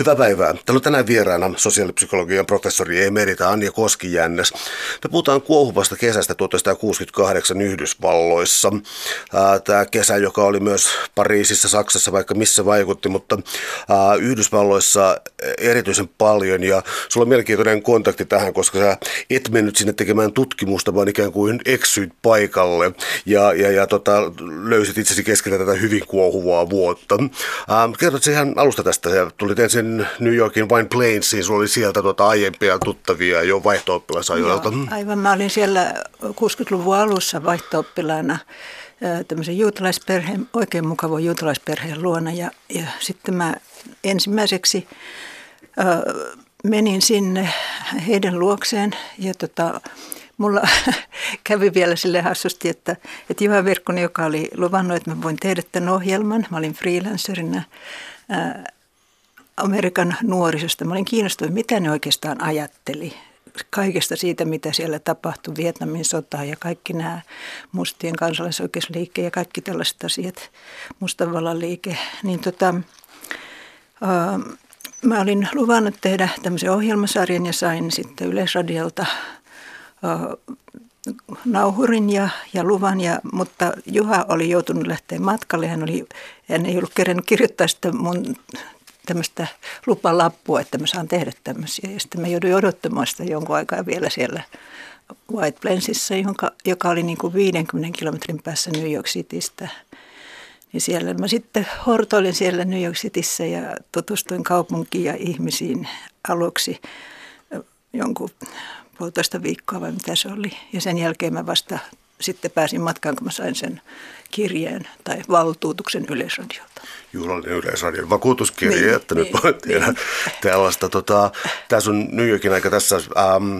Hyvää päivää. Täällä on tänään vieraana sosiaalipsykologian professori emerita Anja Koskijännes. Me puhutaan kuohuvasta kesästä 1968 Yhdysvalloissa. Tämä kesä, joka oli myös Pariisissa, Saksassa, vaikka missä vaikutti, mutta Yhdysvalloissa erityisen paljon. Ja sulla on mielenkiintoinen kontakti tähän, koska sä et mennyt sinne tekemään tutkimusta, vaan ikään kuin eksyit paikalle ja, ja, ja tota, löysit itsesi keskellä tätä hyvin kuohuvaa vuotta. Kerrotko ihan alusta tästä? Ja tulit ensin New Yorkin Wine Plainsiin, sulla oli sieltä tuota aiempia tuttavia jo vaihto Joo, aivan, mä olin siellä 60-luvun alussa vaihto tämmöisen juutalaisperheen, oikein mukava juutalaisperheen luona. Ja, ja sitten mä ensimmäiseksi äh, menin sinne heidän luokseen ja tota, mulla kävi vielä sille hassusti, että, että Juha Virkkonen, joka oli luvannut, että mä voin tehdä tämän ohjelman, mä olin freelancerina, Amerikan nuorisosta. Mä olin kiinnostunut, mitä ne oikeastaan ajatteli kaikesta siitä, mitä siellä tapahtui, Vietnamin sota ja kaikki nämä mustien kansalaisoikeusliike ja kaikki tällaiset asiat, mustavallan liike. Niin tota, ää, mä olin luvannut tehdä tämmöisen ohjelmasarjan ja sain sitten Yleisradiolta ää, nauhurin ja, ja luvan, ja, mutta Juha oli joutunut lähteä matkalle. Hän, oli, hän ei ollut kerännyt kirjoittaa sitä mun tämmöistä lupalappua, että mä saan tehdä tämmöisiä. Ja sitten mä jouduin odottamaan sitä jonkun aikaa vielä siellä White Plainsissa, joka, joka oli niin kuin 50 kilometrin päässä New York Citystä. Niin siellä mä sitten hortoilin siellä New York Cityssä ja tutustuin kaupunkiin ja ihmisiin aluksi jonkun puolitoista viikkoa vai mitä se oli. Ja sen jälkeen mä vasta sitten pääsin matkaan, kun mä sain sen kirjeen tai valtuutuksen Yleisradiolta. Juhlallinen Yleisradion vakuutuskirje, niin, että niin, nyt voit tehdä niin. tällaista. Tota, tässä on New Yorkin aika tässä... Ähm,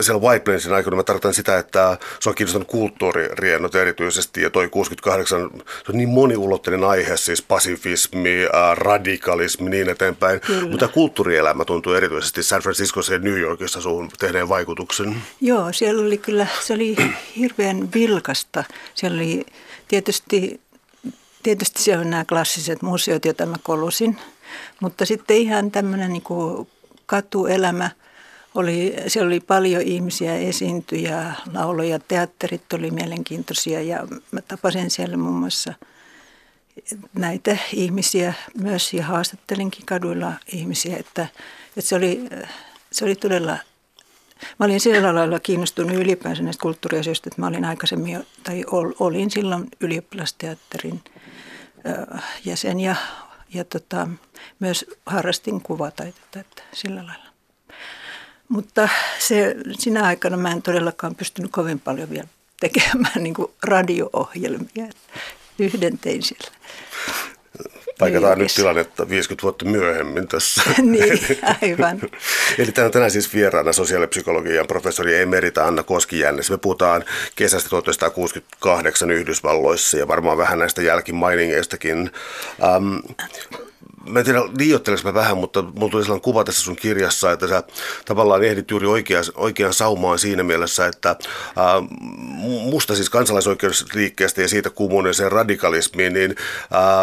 siellä White Plainsin aikana mä tarkoitan sitä, että se on kiinnostanut kulttuuririennot erityisesti ja toi 68, se on niin moniulotteinen aihe, siis pasifismi, äh, radikalismi niin eteenpäin, Kyllä. mutta kulttuurielämä tuntuu erityisesti San Franciscossa ja New Yorkissa suun tehneen vaikutuksen. Joo, siellä oli kyllä, se oli hirveän vilkasta. Siellä oli tietysti, tietysti siellä on nämä klassiset museot, joita mä kolusin, mutta sitten ihan tämmöinen niin katuelämä – oli, siellä oli paljon ihmisiä, esiintyjä, lauloja, teatterit oli mielenkiintoisia ja mä tapasin siellä muun muassa näitä ihmisiä myös ja haastattelinkin kaduilla ihmisiä, että, että se, oli, se oli todella Mä olin sillä lailla kiinnostunut ylipäänsä näistä kulttuuriasioista, että mä olin aikaisemmin, tai olin silloin ylioppilasteatterin jäsen ja, ja tota, myös harrastin kuvataiteita, että sillä lailla. Mutta se, sinä aikana mä en todellakaan pystynyt kovin paljon vielä tekemään niin radio-ohjelmia. Yhden tein siellä. Paikataan nyt tilannetta 50 vuotta myöhemmin tässä. niin, aivan. Eli tänään, tänään siis vieraana sosiaalipsykologian professori Emerita Anna Koskijännes. Me puhutaan kesästä 1968 Yhdysvalloissa ja varmaan vähän näistä jälkimainingeistakin. Um, mä en tiedä liioittelenko mä vähän, mutta mulla tuli sellainen kuva tässä sun kirjassa, että sä tavallaan ehdit juuri oikean, oikean saumaan siinä mielessä, että ää, musta siis kansalaisoikeusliikkeestä ja siitä kummuneeseen radikalismiin, niin ää,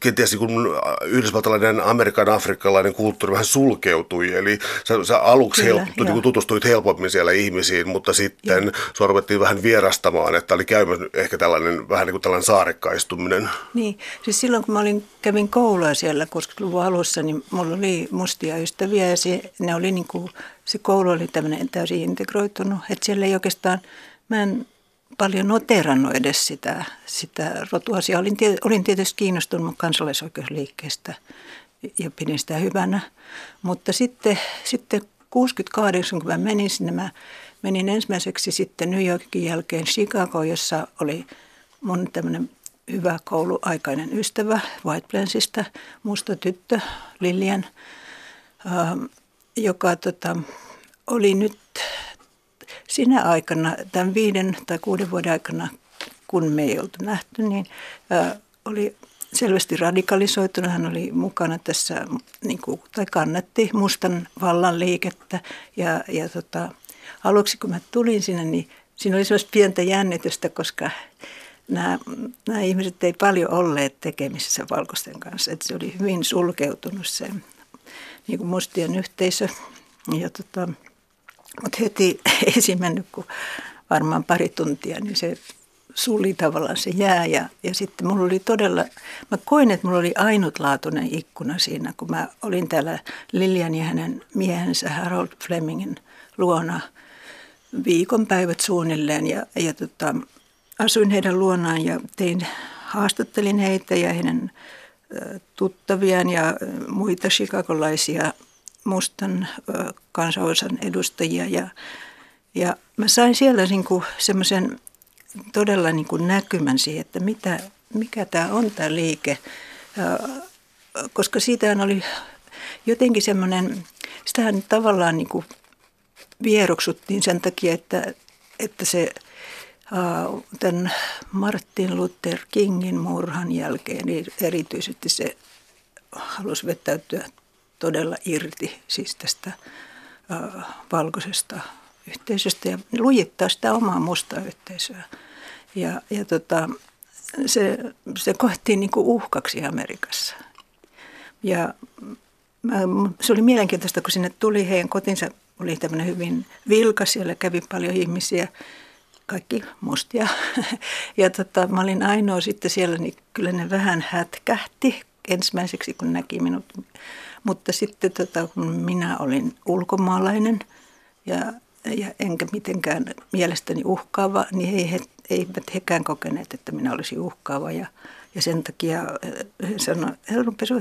kenties kun yhdysvaltalainen amerikan afrikkalainen kulttuuri vähän sulkeutui, eli sä, sä aluksi Kyllä, help, niin tutustuit helpommin siellä ihmisiin, mutta sitten joo. sua ruvettiin vähän vierastamaan, että oli käynyt ehkä tällainen vähän niin kuin tällainen saarekkaistuminen. Niin, siis silloin kun mä olin, kävin koulua siellä 60-luvun alussa, niin mulla oli mustia ystäviä ja se, ne oli niin kuin, se koulu oli tämmöinen täysin integroitunut. Että siellä ei oikeastaan, mä en paljon noterannut edes sitä, sitä rotuasiaa. Olin, olin tietysti kiinnostunut kansalaisoikeusliikkeestä ja pidin sitä hyvänä. Mutta sitten, sitten 68, kun mä menin sinne, mä menin ensimmäiseksi sitten New Yorkin jälkeen Chicago, jossa oli mun tämmöinen hyvä kouluaikainen ystävä White Plainsista, musta tyttö Lilian, ähm, joka tota, oli nyt sinä aikana, tämän viiden tai kuuden vuoden aikana, kun me ei oltu nähty, niin äh, oli selvästi radikalisoitunut. Hän oli mukana tässä, niin kuin, tai kannatti mustan vallan liikettä. Ja, ja tota, aluksi kun mä tulin sinne, niin siinä oli sellaista pientä jännitystä, koska nämä, nämä ihmiset ei paljon olleet tekemisissä valkoisten kanssa. Että se oli hyvin sulkeutunut se niin kuin mustien yhteisö. Ja tota, mutta heti ei mennyt kuin varmaan pari tuntia, niin se suli tavallaan se jää ja, ja sitten mulla oli todella, mä koin, että mulla oli ainutlaatuinen ikkuna siinä, kun mä olin täällä Lilian ja hänen miehensä Harold Flemingin luona viikonpäivät suunnilleen ja, ja tota, asuin heidän luonaan ja tein, haastattelin heitä ja heidän tuttaviaan ja muita chicagolaisia mustan kansanosan edustajia. Ja, ja mä sain siellä niin semmoisen todella niin kuin näkymän siihen, että mitä, mikä tämä on tämä liike, koska siitä oli jotenkin semmoinen, sitähän tavallaan niin kuin vieroksuttiin sen takia, että, että se tämän Martin Luther Kingin murhan jälkeen niin erityisesti se halusi vetäytyä todella irti siis tästä valkoisesta yhteisöstä ja lujittaa sitä omaa mustaa yhteisöä. Ja, ja tota, se, se koettiin niin kuin uhkaksi Amerikassa. Ja mä, se oli mielenkiintoista, kun sinne tuli heidän kotinsa, oli tämmöinen hyvin vilkas, siellä kävi paljon ihmisiä, kaikki mustia. Ja tota, mä olin ainoa sitten siellä, niin kyllä ne vähän hätkähti ensimmäiseksi, kun näki minut. Mutta sitten tota, kun minä olin ulkomaalainen ja ja enkä mitenkään mielestäni uhkaava, niin ei he, eivät hekään kokeneet, että minä olisin uhkaava. Ja, ja sen takia eh, he, sano, he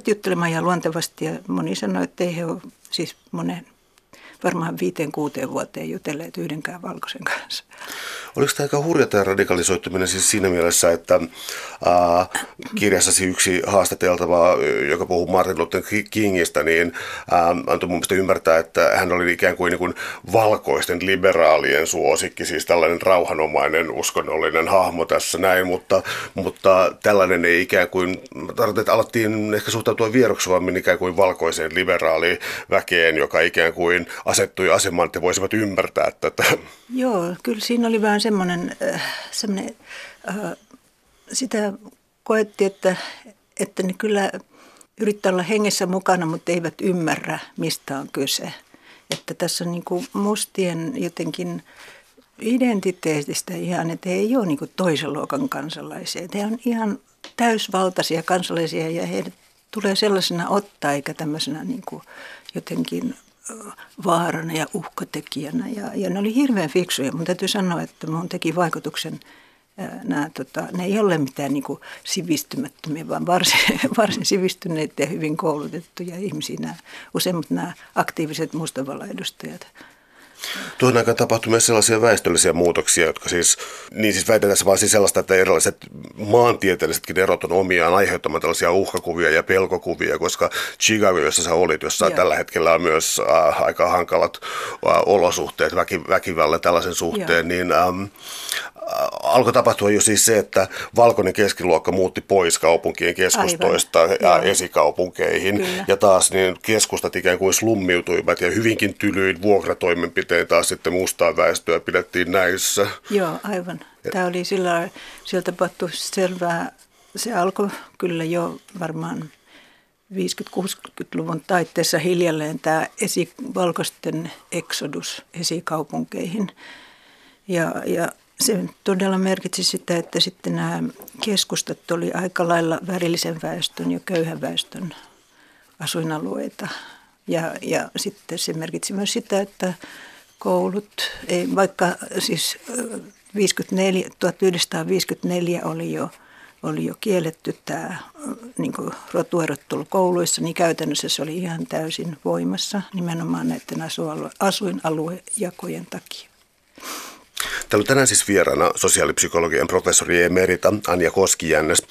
juttelemaan ja luontevasti ja moni sanoi, että ei he ole siis monen varmaan viiteen kuuteen vuoteen jutelleet yhdenkään valkoisen kanssa. Oliko tämä aika hurja tämä radikalisoituminen siis siinä mielessä, että ää, kirjassasi yksi haastateltava, joka puhuu Martin Luther Kingistä, niin ää, antoi mun mielestä ymmärtää, että hän oli ikään kuin, niin kuin valkoisten liberaalien suosikki, siis tällainen rauhanomainen uskonnollinen hahmo tässä näin, mutta, mutta tällainen ei ikään kuin, tarkoitan, että alettiin ehkä suhtautua vieroksuvammin ikään kuin valkoiseen liberaaliväkeen, joka ikään kuin asettui asemaan, että voisivat ymmärtää tätä. Joo, kyllä siinä oli vähän semmoinen, äh, semmoinen äh, sitä koettiin, että, että ne kyllä yrittää olla hengessä mukana, mutta eivät ymmärrä, mistä on kyse. Että tässä on niin kuin mustien jotenkin identiteetistä ihan, että he ei ole niin kuin toisen luokan kansalaisia. He on ihan täysvaltaisia kansalaisia ja he tulee sellaisena ottaa eikä tämmöisenä niin kuin jotenkin vaarana ja uhkatekijänä. Ja, ja ne oli hirveän fiksuja. Mun täytyy sanoa, että mun teki vaikutuksen nämä, tota, ne ei ole mitään niin sivistymättömiä, vaan varsin, varsin sivistyneitä ja hyvin koulutettuja ihmisiä. Nämä, useimmat nämä aktiiviset mustavala-edustajat. Tuohon aikaan tapahtui myös sellaisia väestöllisiä muutoksia, jotka siis, niin siis väitetään vaan siis sellaista, että erilaiset maantieteellisetkin erot on omiaan aiheuttamaan tällaisia uhkakuvia ja pelkokuvia, koska Chicago, jossa sä olit, jossa Joo. tällä hetkellä on myös äh, aika hankalat äh, olosuhteet, väki, väkivallan tällaisen suhteen, Joo. niin ähm, alkoi tapahtua jo siis se, että valkoinen keskiluokka muutti pois kaupunkien keskustoista Aivan. ja Joo. esikaupunkeihin. Kyllä. Ja taas niin keskustat ikään kuin slummiutuivat ja hyvinkin tylyin vuokratoimenpitein taas sitten mustaa väestöä pidettiin näissä. Joo, aivan. Tämä oli sillä sieltä tapahtui selvää. Se alkoi kyllä jo varmaan 50-60-luvun taitteessa hiljalleen tämä esi, valkoisten eksodus esikaupunkeihin. Ja, ja se todella merkitsi sitä, että sitten nämä keskustat oli aika lailla värillisen väestön ja köyhän väestön asuinalueita. Ja, ja sitten se merkitsi myös sitä, että koulut, ei, vaikka siis 54, 1954 oli jo, oli jo kielletty tämä niin rotuerottelu kouluissa, niin käytännössä se oli ihan täysin voimassa nimenomaan näiden asuinaluejakojen takia. Täällä on tänään siis vieraana sosiaalipsykologian professori emerita Anja Koskijännes.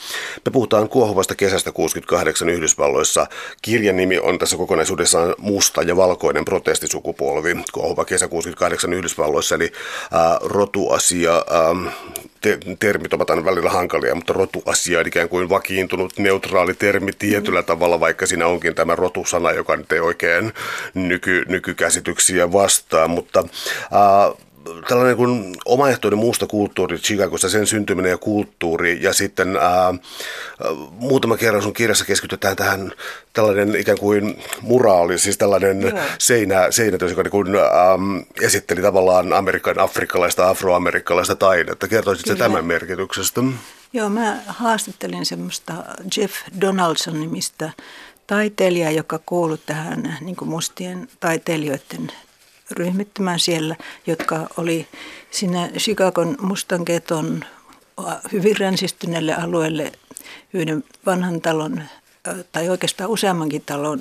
Me puhutaan kuohuvasta kesästä 68 Yhdysvalloissa. Kirjan nimi on tässä kokonaisuudessaan Musta ja valkoinen protestisukupolvi. Kuohuva kesä 68 Yhdysvalloissa, eli ää, rotuasia, ää, te, termit ovat aina välillä hankalia, mutta rotuasia on ikään kuin vakiintunut neutraali termi tietyllä tavalla, vaikka siinä onkin tämä rotusana, joka nyt ei oikein nyky, nykykäsityksiä vastaa. Mutta ää, tällainen kuin omaehtoinen muusta kulttuuri Chicagossa, sen syntyminen ja kulttuuri ja sitten ää, muutama kerran sun kirjassa keskitytään tähän tällainen ikään kuin muraali, siis tällainen Joo. seinä, seinätös, joka niin kuin, äm, esitteli tavallaan Amerikan afrikkalaista, afroamerikkalaista taidetta. Kertoisitko tämän merkityksestä? Joo, mä haastattelin semmoista Jeff Donaldson-nimistä taiteilijaa, joka kuului tähän niin mustien taiteilijoiden ryhmittymään siellä, jotka oli sinne Chicagon mustan keton hyvin ränsistyneelle alueelle yhden vanhan talon tai oikeastaan useammankin talon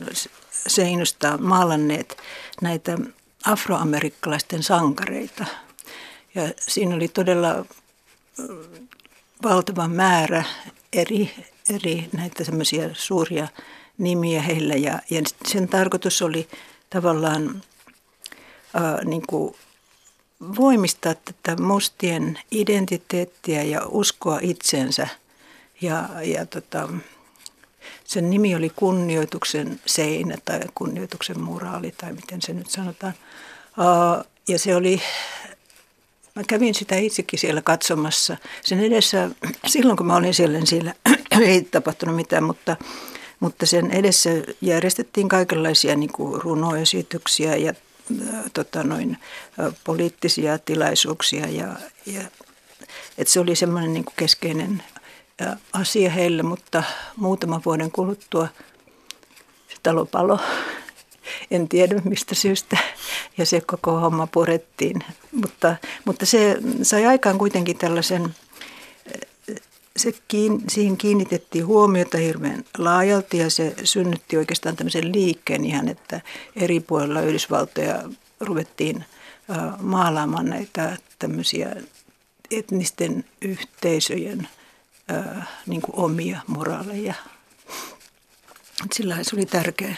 seinästä maalanneet näitä afroamerikkalaisten sankareita. Ja siinä oli todella valtava määrä eri, eri näitä semmoisia suuria nimiä heillä. Ja, ja sen tarkoitus oli tavallaan ää, niin kuin voimistaa tätä mustien identiteettiä ja uskoa itsensä. Ja, ja tota, sen nimi oli kunnioituksen seinä tai kunnioituksen muraali tai miten se nyt sanotaan. Ja se oli, mä kävin sitä itsekin siellä katsomassa. Sen edessä, silloin kun mä olin siellä, niin siellä ei tapahtunut mitään, mutta mutta sen edessä järjestettiin kaikenlaisia niin kuin runoesityksiä ja tota noin, poliittisia tilaisuuksia. Ja, ja, että se oli semmoinen niin keskeinen asia heille, mutta muutaman vuoden kuluttua se talo palo. En tiedä mistä syystä ja se koko homma purettiin. Mutta, mutta se sai aikaan kuitenkin tällaisen se kiin, siihen kiinnitettiin huomiota hirveän laajalti ja se synnytti oikeastaan tämmöisen liikkeen ihan, että eri puolilla Yhdysvaltoja ruvettiin maalaamaan näitä tämmöisiä etnisten yhteisöjen niin kuin omia moraaleja. Sillä se oli tärkeää.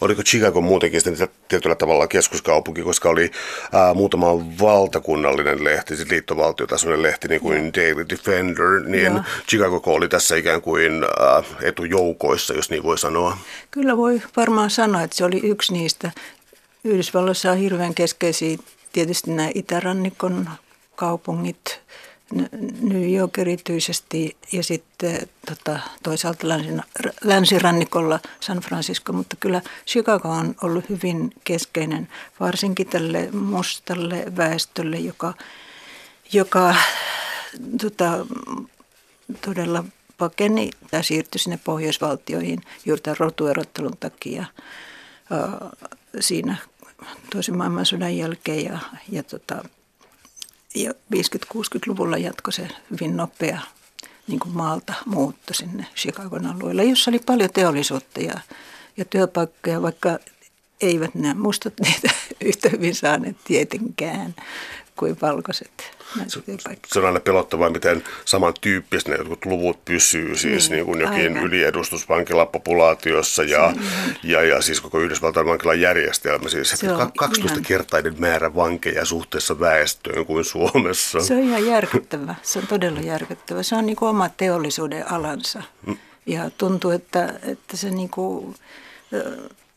Oliko Chicago muutenkin sitten tietyllä tavalla keskuskaupunki, koska oli ää, muutama valtakunnallinen lehti, siis liittovaltiotasoinen lehti, niin kuin ja. Daily Defender, niin ja. Chicago oli tässä ikään kuin ää, etujoukoissa, jos niin voi sanoa. Kyllä voi varmaan sanoa, että se oli yksi niistä. Yhdysvalloissa on hirveän keskeisiä tietysti nämä itärannikon kaupungit, New York erityisesti ja sitten tota, toisaalta länsirannikolla San Francisco, mutta kyllä Chicago on ollut hyvin keskeinen varsinkin tälle mustalle väestölle, joka, joka tota, todella pakeni tai siirtyi sinne pohjoisvaltioihin juuri tämän rotuerottelun takia siinä toisen maailmansodan jälkeen ja, ja tota, ja 50-60-luvulla jatkoi se hyvin nopea niin kuin maalta muutto sinne Chicagon alueelle, jossa oli paljon teollisuutta ja, ja työpaikkoja, vaikka eivät nämä mustat niitä yhtä hyvin saaneet tietenkään kuin valkoiset. Se, se on aina pelottavaa, miten samantyyppistä ne jotkut luvut pysyy, siis niin, niin kuin jokin aivan. yliedustus vankilapopulaatiossa ja, ja, ja siis koko Yhdysvaltain vankilan järjestelmä. Siis se on 12 ihan... kertainen määrä vankeja suhteessa väestöön kuin Suomessa. Se on ihan järkyttävä, se on todella järkyttävä. Se on niin kuin oma teollisuuden alansa mm. ja tuntuu, että, että se niin kuin,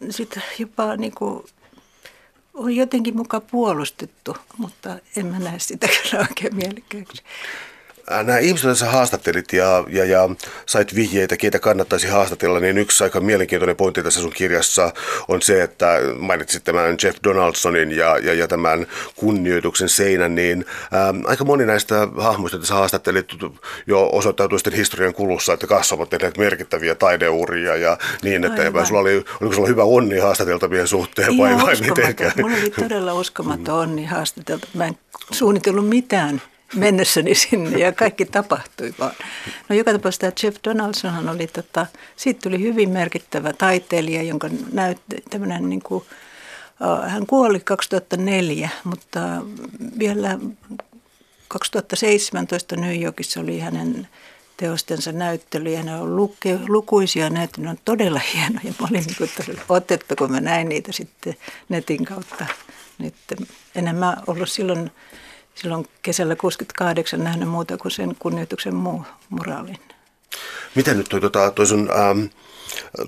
sit jopa niin kuin on jotenkin mukaan puolustettu, mutta en mä näe sitä kyllä oikein mielekkääksi. Äh, nämä ihmiset, joita sä haastattelit ja, ja, ja sait vihjeitä, keitä kannattaisi haastatella, niin yksi aika mielenkiintoinen pointti tässä sun kirjassa on se, että mainitsit tämän Jeff Donaldsonin ja, ja, ja tämän kunnioituksen seinän, niin ähm, aika moni näistä hahmoista, joita sä haastattelit, jo osoittautui sitten historian kulussa, että kanssa ovat tehneet merkittäviä taideuria ja niin eteenpäin. Sulla oli, oliko sulla hyvä onni haastateltavien suhteen vai, vai mitenkään? Mulla oli todella uskomaton onni haastatelta. Mä en suunnitellut mitään mennessäni sinne ja kaikki tapahtui vaan. No joka tapauksessa tämä Jeff Donaldsonhan oli, tota, siitä tuli hyvin merkittävä taiteilija, jonka näytti tämmöinen niin kuin, hän kuoli 2004, mutta vielä 2017 New Yorkissa oli hänen teostensa näyttely ja ne on luke, lukuisia näyttelyjä, ne on todella hienoja. Mä olin niin kuin otettu, kun mä näin niitä sitten netin kautta. Nyt enemmän ollut silloin silloin kesällä 68 nähnyt muuta kuin sen kunnioituksen muu moraalin. Miten nyt toi, tota, toi sun ähm,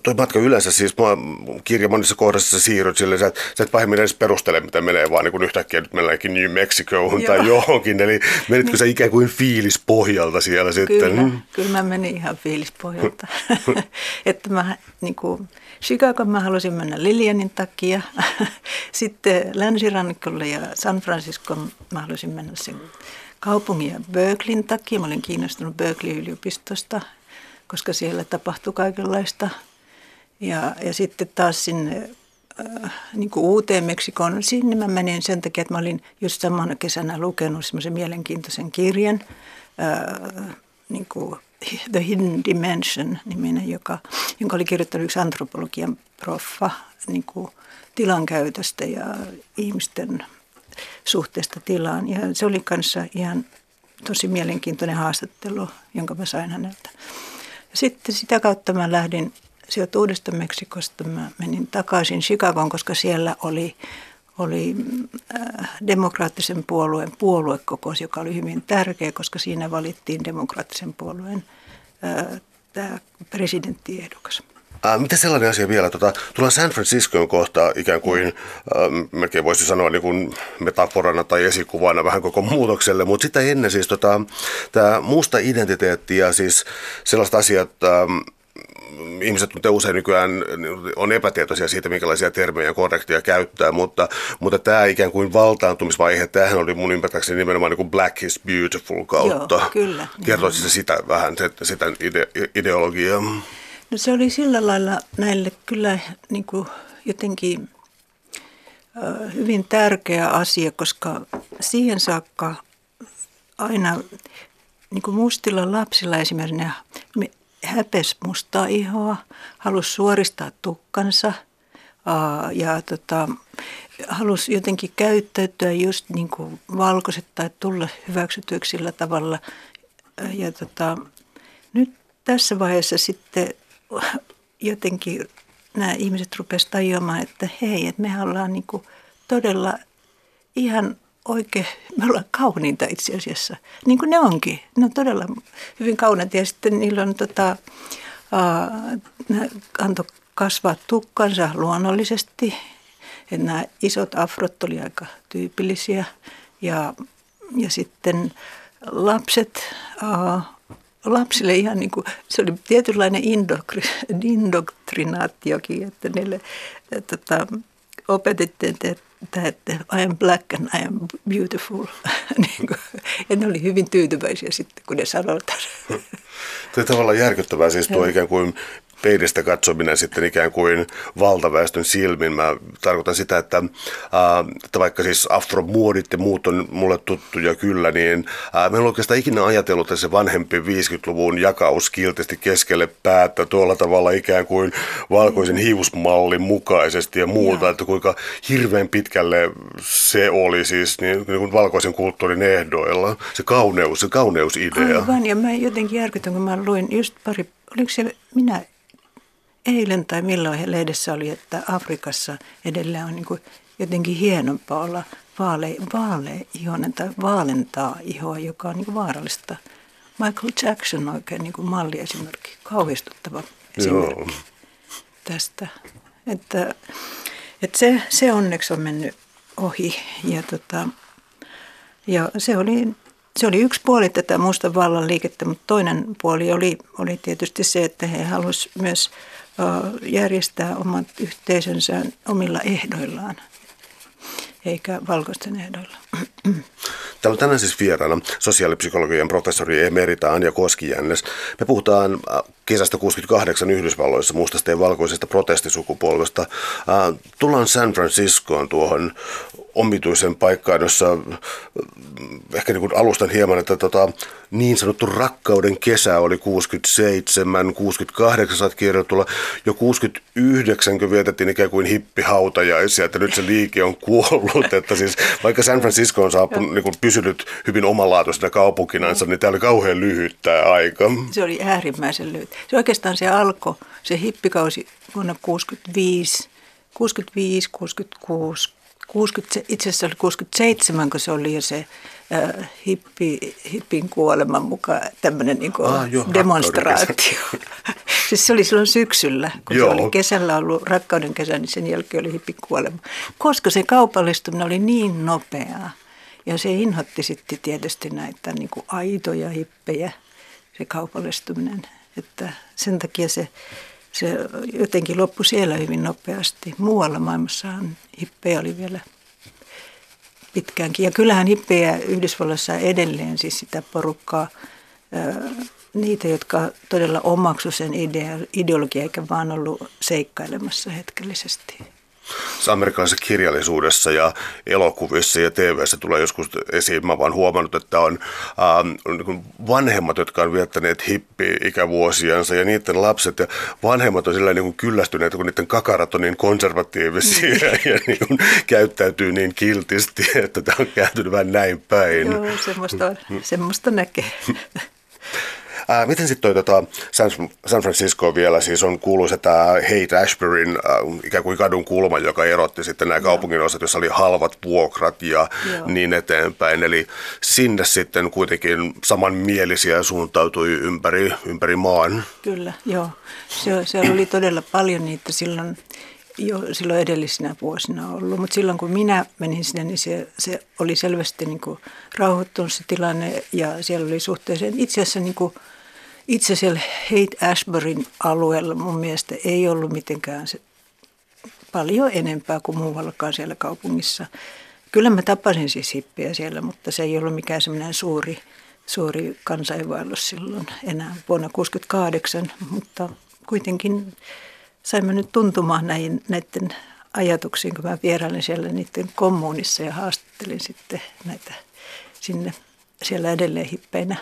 toi matka yleensä, siis mua, kirja monissa kohdassa sä siirryt sille, sä, sä et pahemmin edes perustele, mitä menee, vaan niin yhtäkkiä nyt mennäänkin New Mexicoon tai johonkin. Eli menitkö niin. sä ikään kuin fiilispohjalta siellä kyllä, sitten? Kyllä, kyllä mä menin ihan fiilispohjalta. että mä niin kuin, Chicago mä halusin mennä Lilianin takia. Sitten länsirannikolle ja San Francisco mä halusin mennä sen kaupungin ja Berkeleyn takia. Mä olin kiinnostunut Berkeley-yliopistosta, koska siellä tapahtui kaikenlaista. Ja, ja sitten taas sinne äh, niin kuin uuteen Meksikoon. Sinne mä menin sen takia, että mä olin just samana kesänä lukenut semmoisen mielenkiintoisen kirjan, äh, niin kuin The Hidden Dimension niminen, joka, jonka oli kirjoittanut yksi antropologian proffa niin kuin tilan käytöstä ja ihmisten suhteesta tilaan. Ja se oli kanssa ihan tosi mielenkiintoinen haastattelu, jonka mä sain häneltä. Sitten sitä kautta mä lähdin sieltä uudesta Meksikosta. Mä menin takaisin Chicagoon, koska siellä oli, oli äh, demokraattisen puolueen puoluekokous, joka oli hyvin tärkeä, koska siinä valittiin demokraattisen puolueen äh, tämä presidenttiehdokas. Ää, miten sellainen asia vielä? Tota, tullaan San Franciscoon kohta ikään kuin, ää, melkein voisi sanoa niin kuin metaforana tai esikuvana vähän koko muutokselle, mutta sitä ennen siis tota, tämä identiteetti ja siis sellaiset asiat, ää, ihmiset nyt usein nykyään on epätietoisia siitä, minkälaisia termejä korrektia käyttää, mutta, mutta tämä ikään kuin valtaantumisvaihe, tämähän oli mun ymmärtääkseni nimenomaan niin kuin Black is Beautiful kautta. Joo, kyllä. Kertoisitko sitä vähän, sitä ide, ideologiaa? No se oli sillä lailla näille kyllä niin kuin jotenkin hyvin tärkeä asia, koska siihen saakka aina niin kuin mustilla lapsilla esimerkiksi ne häpes mustaa ihoa, halusi suoristaa tukkansa ja tota, halusi jotenkin käyttäytyä just niin kuin valkoiset tai tulla hyväksytyksi sillä tavalla. Ja tota, nyt tässä vaiheessa sitten jotenkin nämä ihmiset rupesivat tajuamaan, että hei, että me ollaan niin kuin todella ihan oikein, me ollaan kauniita itse asiassa, niin kuin ne onkin. Ne on todella hyvin kauniita ja sitten niillä on tota, anto kasvaa tukkansa luonnollisesti. että nämä isot afrot oli aika tyypillisiä ja, ja sitten lapset lapsille ihan niin kuin, se oli tietynlainen indoktrinaatiokin, että niille tota, opetettiin, että, että I am black and I am beautiful. niin kuin, ja ne oli hyvin tyytyväisiä sitten, kun ne sanoivat. Tuo tavallaan järkyttävää siis tuo ikään kuin peilistä katsominen sitten ikään kuin valtaväestön silmin. Mä tarkoitan sitä, että, ää, että vaikka siis afromuodit ja muut on mulle tuttuja kyllä, niin ää, mä en oikeastaan ikinä ajatellut, että se vanhempi 50-luvun jakaus kiltisti keskelle päätä tuolla tavalla ikään kuin valkoisen hiusmallin mukaisesti ja muuta, että kuinka hirveän pitkälle se oli siis niin, niin kuin valkoisen kulttuurin ehdoilla, se kauneus, se kauneusidea. Aivan, ja mä jotenkin järkytän, kun mä luin just pari, oliko se minä eilen tai milloin lehdessä oli, että Afrikassa edelleen on niin kuin jotenkin hienompaa olla vaale, vaale ihonen tai vaalentaa ihoa, joka on niin kuin vaarallista. Michael Jackson on oikein niin kuin malliesimerkki, kauhistuttava esimerkki Joo. tästä. Että, että se, se onneksi on mennyt ohi ja, tota, ja se oli se oli yksi puoli tätä mustan vallan liikettä, mutta toinen puoli oli, oli tietysti se, että he halusivat myös järjestää omat yhteisönsä omilla ehdoillaan, eikä valkoisten ehdoilla. Täällä on tänään siis vieraana sosiaalipsykologian professori emerita Anja Koskijännes. Me puhutaan kesästä 68 Yhdysvalloissa mustasta ja valkoisesta protestisukupolvesta. Tullaan San Franciscoon tuohon omituisen paikkaan, jossa ehkä niin kuin alustan hieman, että tota, niin sanottu rakkauden kesä oli 67, 68 saat kirjoitulla, jo 69 kun vietettiin ikään kuin hippihautajaisia, että nyt se liike on kuollut, että siis vaikka San Francisco on saapunut, niin kuin pysynyt hyvin omalaatuisena kaupunkinansa, niin tämä oli kauhean lyhyt tämä aika. Se oli äärimmäisen lyhyt. Se oikeastaan se alkoi, se hippikausi vuonna 65, 65, 66, 60, itse asiassa oli 67, kun se oli jo se äh, hippi, hippin kuoleman mukaan tämmöinen niin ah, demonstraatio. Siis se oli silloin syksyllä, kun Joo. se oli kesällä ollut rakkauden kesä, niin sen jälkeen oli hippikuolema. Koska se kaupallistuminen oli niin nopeaa. Ja se inhotti sitten tietysti näitä niin kuin aitoja hippejä, se kaupallistuminen. Että sen takia se, se jotenkin loppui siellä hyvin nopeasti. Muualla maailmassahan hippejä oli vielä pitkäänkin. Ja kyllähän hippejä Yhdysvalloissa edelleen siis sitä porukkaa, niitä, jotka todella omaksu sen ideologia eikä vaan ollut seikkailemassa hetkellisesti amerikkalaisessa kirjallisuudessa ja elokuvissa ja TVssä tulee joskus esiin. Mä vaan huomannut, että on ähm, niin vanhemmat, jotka on viettäneet hippi-ikävuosiansa ja niiden lapset ja vanhemmat on sillä niin kuin kyllästyneet, kun niiden kakarat on niin konservatiivisia mm. ja niin kuin käyttäytyy niin kiltisti, että tämä on kääntynyt vähän näin päin. Joo, semmoista, semmoista näkee. Ää, miten sitten toi tota San, San Francisco vielä, siis on kuuluisa tämä Hate Ashburyn ikään kuin kadun kulma, joka erotti sitten nämä kaupungin osat, joissa oli halvat vuokrat ja Joo. niin eteenpäin. Eli sinne sitten kuitenkin samanmielisiä suuntautui ympäri, ympäri maan. Kyllä, joo. Se, se oli todella paljon niitä silloin jo silloin edellisinä vuosina ollut, mutta silloin kun minä menin sinne, niin se, se oli selvästi niin kuin rauhoittunut se tilanne ja siellä oli suhteeseen itse asiassa niin kuin itse siellä Hate Ashburyn alueella mun mielestä ei ollut mitenkään se paljon enempää kuin muuallakaan siellä kaupungissa. Kyllä mä tapasin siis hippiä siellä, mutta se ei ollut mikään semmoinen suuri, suuri kansainvaellus silloin enää vuonna 1968, mutta kuitenkin saimme nyt tuntumaan näin, näiden ajatuksiin, kun mä vierailin siellä niiden kommunissa ja haastattelin sitten näitä sinne siellä edelleen hippeinä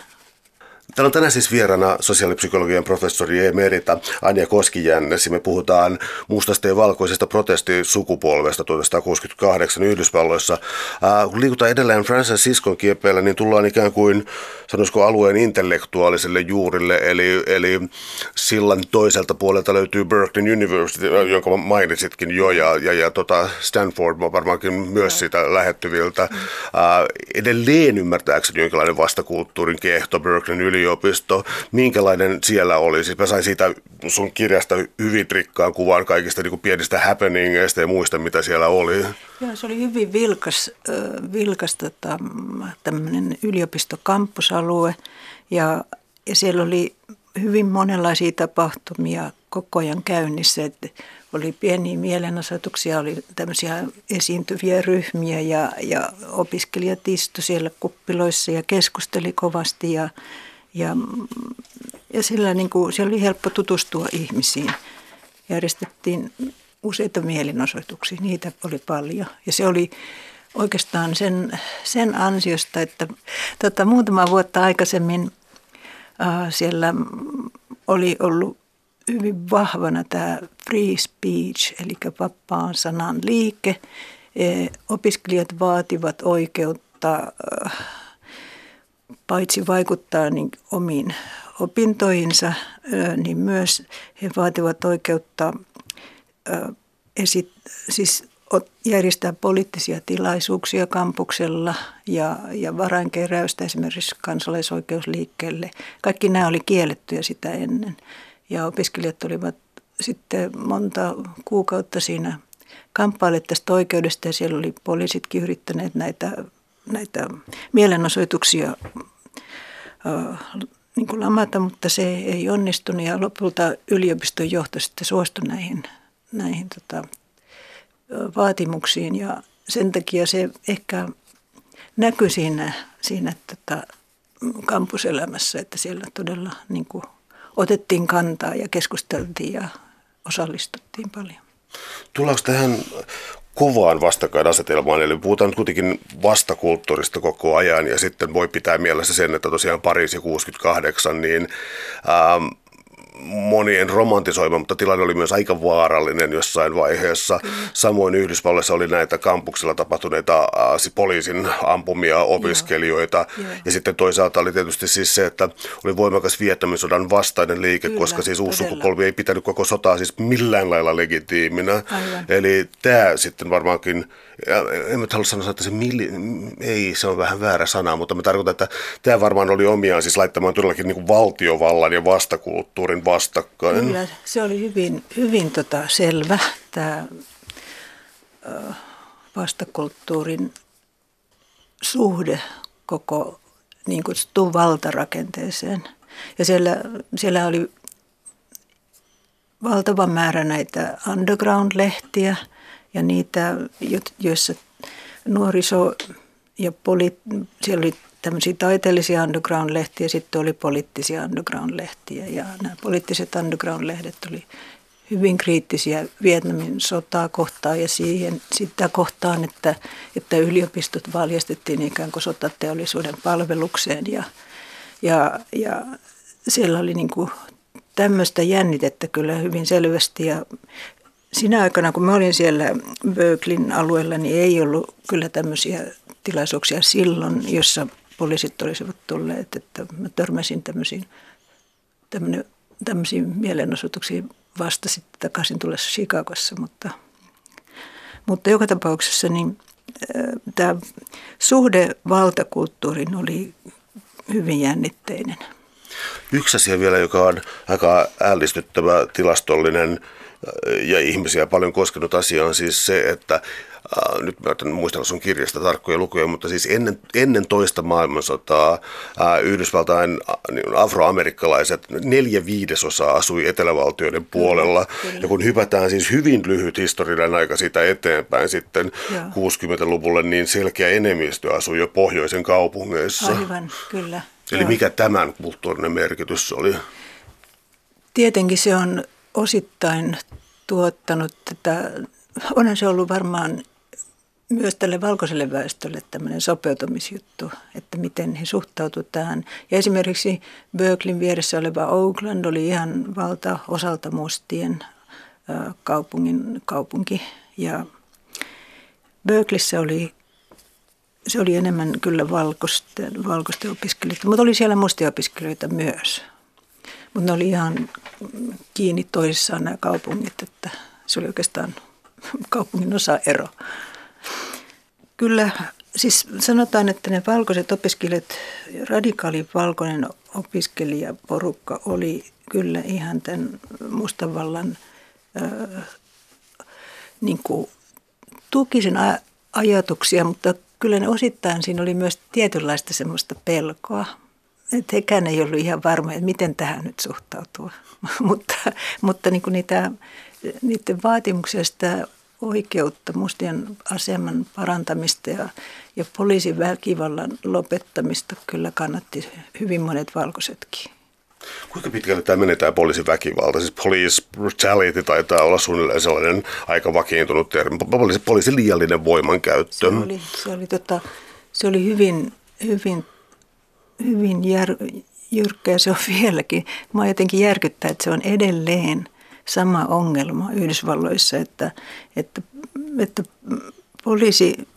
Täällä on tänään siis vieraana sosiaalipsykologian professori emerita Anja Koskijännes. Me puhutaan mustasta ja valkoisesta protestisukupolvesta 1968 Yhdysvalloissa. Äh, kun liikutaan edelleen Francis Siskon kiepeillä, niin tullaan ikään kuin, sanoisiko alueen intellektuaaliselle juurille, eli, eli sillan toiselta puolelta löytyy Berkeley University, jonka mainitsitkin jo, ja, ja, ja tota Stanford varmaankin myös sitä lähettyviltä. Äh, edelleen ymmärtääkseni jonkinlainen vastakulttuurin kehto Berkeley yliopisto, minkälainen siellä oli? Siis mä sain siitä sun kirjasta hyvin rikkaan kuvan kaikista niin kuin pienistä happeningeista ja muista, mitä siellä oli. Joo, se oli hyvin vilkas, vilkas tota, tämmöinen yliopistokampusalue ja, ja siellä oli hyvin monenlaisia tapahtumia koko ajan käynnissä. Että oli pieniä mielenosoituksia, oli tämmöisiä esiintyviä ryhmiä ja, ja opiskelijat istuivat siellä kuppiloissa ja keskusteli kovasti ja, ja, ja sillä niin kuin, siellä oli helppo tutustua ihmisiin. Järjestettiin useita mielenosoituksia, niitä oli paljon. Ja se oli oikeastaan sen, sen ansiosta, että tota, muutama vuotta aikaisemmin äh, siellä oli ollut hyvin vahvana tämä free speech, eli vapaan sanan liike. E, opiskelijat vaativat oikeutta äh, paitsi vaikuttaa niin omiin opintoihinsa, niin myös he vaativat oikeutta esit, siis järjestää poliittisia tilaisuuksia kampuksella ja, ja varainkeräystä esimerkiksi kansalaisoikeusliikkeelle. Kaikki nämä oli kiellettyjä sitä ennen. Ja opiskelijat olivat sitten monta kuukautta siinä kamppaille tästä oikeudesta ja siellä oli poliisitkin yrittäneet näitä näitä mielenosoituksia niin kuin lamata, mutta se ei onnistunut ja lopulta yliopiston johto sitten suostui näihin, näihin tota, vaatimuksiin ja sen takia se ehkä näkyi siinä, siinä tota, kampuselämässä, että siellä todella niin kuin, otettiin kantaa ja keskusteltiin ja osallistuttiin paljon. Tullaanko tähän kovaan vastakkainasetelmaan, eli puhutaan nyt kuitenkin vastakulttuurista koko ajan, ja sitten voi pitää mielessä sen, että tosiaan Pariisi 68, niin ähm, monien romantisoima, mutta tilanne oli myös aika vaarallinen jossain vaiheessa. Samoin Yhdysvalloissa oli näitä kampuksilla tapahtuneita äh, poliisin ampumia opiskelijoita. Joo. Ja sitten toisaalta oli tietysti siis se, että oli voimakas viettämisodan vastainen liike, Kyllä, koska siis uusi sukupolvi ei pitänyt koko sotaa siis millään lailla legitiiminä. Aivan. Eli tämä sitten varmaankin en mä halua sanoa, että se milli, ei, se on vähän väärä sana, mutta mä tarkoitan, että tämä varmaan oli omiaan siis laittamaan todellakin niin kuin valtiovallan ja vastakulttuurin vastakkain. Kyllä, se oli hyvin, hyvin tota selvä, tämä vastakulttuurin suhde koko niin kutsuttuun valtarakenteeseen. Ja siellä, siellä oli valtava määrä näitä underground-lehtiä ja niitä, joissa nuoriso ja poli, siellä oli tämmöisiä taiteellisia underground-lehtiä, sitten oli poliittisia underground-lehtiä ja nämä poliittiset underground-lehdet oli hyvin kriittisiä Vietnamin sotaa kohtaan ja siihen sitä kohtaan, että, että yliopistot valjastettiin ikään kuin sotateollisuuden palvelukseen ja, ja, ja siellä oli niin kuin tämmöistä jännitettä kyllä hyvin selvästi ja sinä aikana, kun mä olin siellä Berklin alueella, niin ei ollut kyllä tämmöisiä tilaisuuksia silloin, jossa poliisit olisivat tulleet, että mä törmäsin tämmöisiin, tämmöisiin mielenosoituksiin vasta sitten takaisin tullessa Chicagossa, mutta, mutta joka tapauksessa niin tämä suhde valtakulttuuriin oli hyvin jännitteinen. Yksi asia vielä, joka on aika ällistyttävä tilastollinen ja ihmisiä paljon koskenut asia on siis se, että äh, nyt mä en muistella sun kirjasta tarkkoja lukuja, mutta siis ennen, ennen toista maailmansotaa äh, Yhdysvaltain äh, niin afroamerikkalaiset neljä viidesosaa asui etelävaltioiden puolella. Kyllä, Ja kun hypätään siis hyvin lyhyt historiallinen aika siitä eteenpäin sitten Joo. 60-luvulle, niin selkeä enemmistö asui jo pohjoisen kaupungeissa. Aivan, kyllä. Eli Joo. mikä tämän kulttuurinen merkitys oli? Tietenkin se on osittain tuottanut tätä, onhan se ollut varmaan myös tälle valkoiselle väestölle tämmöinen sopeutumisjuttu, että miten he suhtautuivat tähän. Ja esimerkiksi Berklin vieressä oleva Oakland oli ihan valtaosalta mustien kaupungin, kaupunki. Ja Berkelissä oli, se oli enemmän kyllä valkoisten, valkoisten opiskelijoita, mutta oli siellä mustia opiskelijoita myös. Mutta ne oli ihan kiinni toisissaan nämä kaupungit, että se oli oikeastaan kaupungin osa-ero. Kyllä, siis sanotaan, että ne valkoiset opiskelijat, radikaali valkoinen opiskelijaporukka oli kyllä ihan tämän mustavallan äh, niin tuki sen ajatuksia, mutta kyllä ne osittain siinä oli myös tietynlaista semmoista pelkoa että hekään ei ollut ihan varma, että miten tähän nyt suhtautuu. mutta mutta niin kuin niitä, niiden vaatimuksia sitä oikeutta, mustien aseman parantamista ja, ja poliisin väkivallan lopettamista kyllä kannatti hyvin monet valkoisetkin. Kuinka pitkälle tämä menee tämä poliisin väkivalta? Siis police brutality taitaa olla suunnilleen sellainen aika vakiintunut termi. Poliisi, poliisin liiallinen voimankäyttö. Se oli, se oli, tota, se oli hyvin, hyvin hyvin jär, jyrkkä se on vieläkin. Mä jotenkin järkyttää, että se on edelleen sama ongelma Yhdysvalloissa, että, että, että poliisi,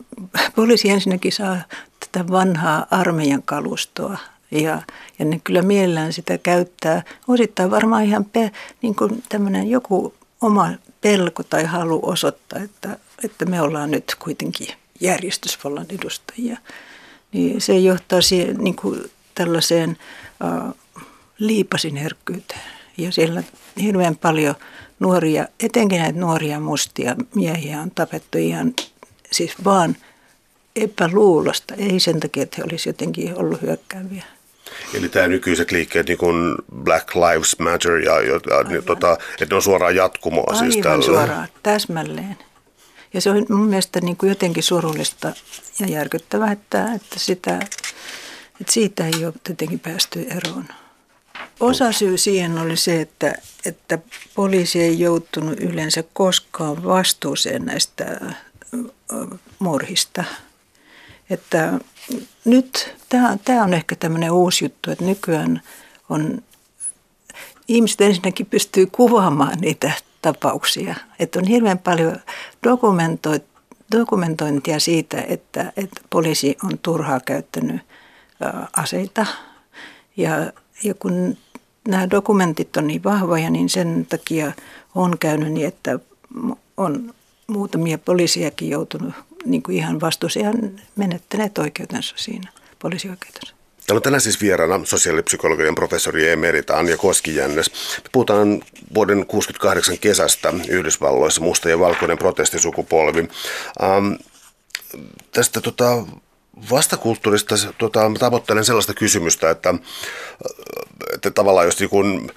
poliisi ensinnäkin saa tätä vanhaa armeijan kalustoa ja, ja ne kyllä mielellään sitä käyttää. Osittain varmaan ihan pe, niin kuin tämmöinen joku oma pelko tai halu osoittaa, että, että me ollaan nyt kuitenkin järjestysvallan edustajia niin se johtaa siihen, niin kuin tällaiseen äh, liipasinherkkyyteen. Ja siellä hirveän paljon nuoria, etenkin näitä nuoria mustia miehiä on tapettu ihan siis vaan epäluulosta, ei sen takia, että he olisivat jotenkin ollut hyökkääviä. Eli tämä nykyiset liikkeet, niin kuin Black Lives Matter, ja, ja niin, tota, että ne on suoraan jatkumoa siis Aivan siis tällä. suoraan, täsmälleen. Ja se on mun mielestä niin kuin jotenkin surullista ja järkyttävää, että, että, sitä, että siitä ei ole tietenkin päästy eroon. Osa syy siihen oli se, että, että poliisi ei joutunut yleensä koskaan vastuuseen näistä murhista. Että nyt tämä, tämä on ehkä tämmöinen uusi juttu, että nykyään on ihmiset ensinnäkin pystyy kuvaamaan niitä tapauksia. Että on hirveän paljon dokumentointia siitä, että, että poliisi on turhaa käyttänyt aseita. Ja, ja kun nämä dokumentit on niin vahvoja, niin sen takia on käynyt niin, että on muutamia poliisiakin joutunut niin kuin ihan vastuuseen menettäneet oikeutensa siinä, poliisioikeutensa. Täällä on tänään siis vieraana sosiaalipsykologian professori emerita Anja Koskijännes. Me puhutaan vuoden 1968 kesästä Yhdysvalloissa, musta ja valkoinen protestisukupolvi. Ähm, tästä tota, vastakulttuurista tota, mä tavoittelen sellaista kysymystä, että, että tavallaan jos, niin kun,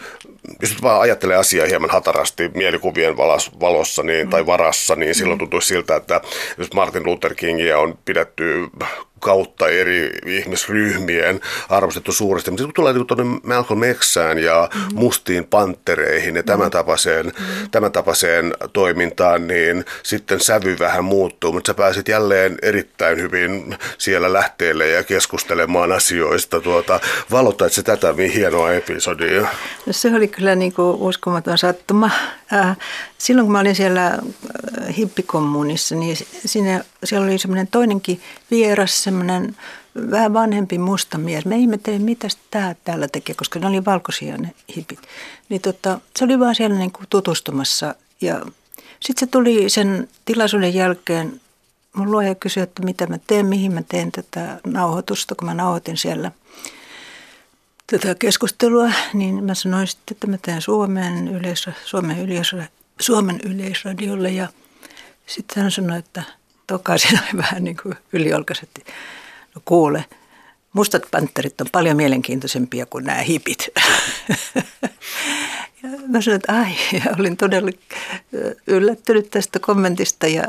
jos nyt vaan ajattelee asiaa hieman hatarasti mielikuvien valossa niin, tai varassa, niin silloin mm. tuntuu siltä, että jos Martin Luther Kingia on pidetty kautta eri ihmisryhmien arvostettu suuresti. Mutta kun tulee niin tuonne Malcolm Xään ja mm-hmm. mustiin pantereihin ja tämän tapaiseen, mm-hmm. tämän tapaiseen toimintaan, niin sitten sävy vähän muuttuu. Mutta sä pääsit jälleen erittäin hyvin siellä lähteelle ja keskustelemaan asioista. Tuota, valottaisi se tätä hienoa episodia? No se oli kyllä niin kuin uskomaton sattuma. Silloin kun mä olin siellä hippikommunissa, niin siinä, siellä oli semmoinen toinenkin vieras, semmoinen vähän vanhempi musta mies. Me ihmettelin, mitä tämä täällä tekee, koska ne oli valkoisia ne hipit. Niin tota, se oli vaan siellä niin kuin tutustumassa ja sitten se tuli sen tilaisuuden jälkeen, mun luoja kysyi, että mitä mä teen, mihin mä teen tätä nauhoitusta, kun mä nauhoitin siellä tätä keskustelua, niin mä sanoin sitten, että mä teen Suomen, yleis, Suomen, yleis, Suomen yleisradiolle ja sitten hän sanoi, että tokaisin vähän niin kuin yliolkaiset. No kuule, mustat panterit on paljon mielenkiintoisempia kuin nämä hipit. ja mä sanoin, että ai, ja olin todella yllättynyt tästä kommentista. Ja,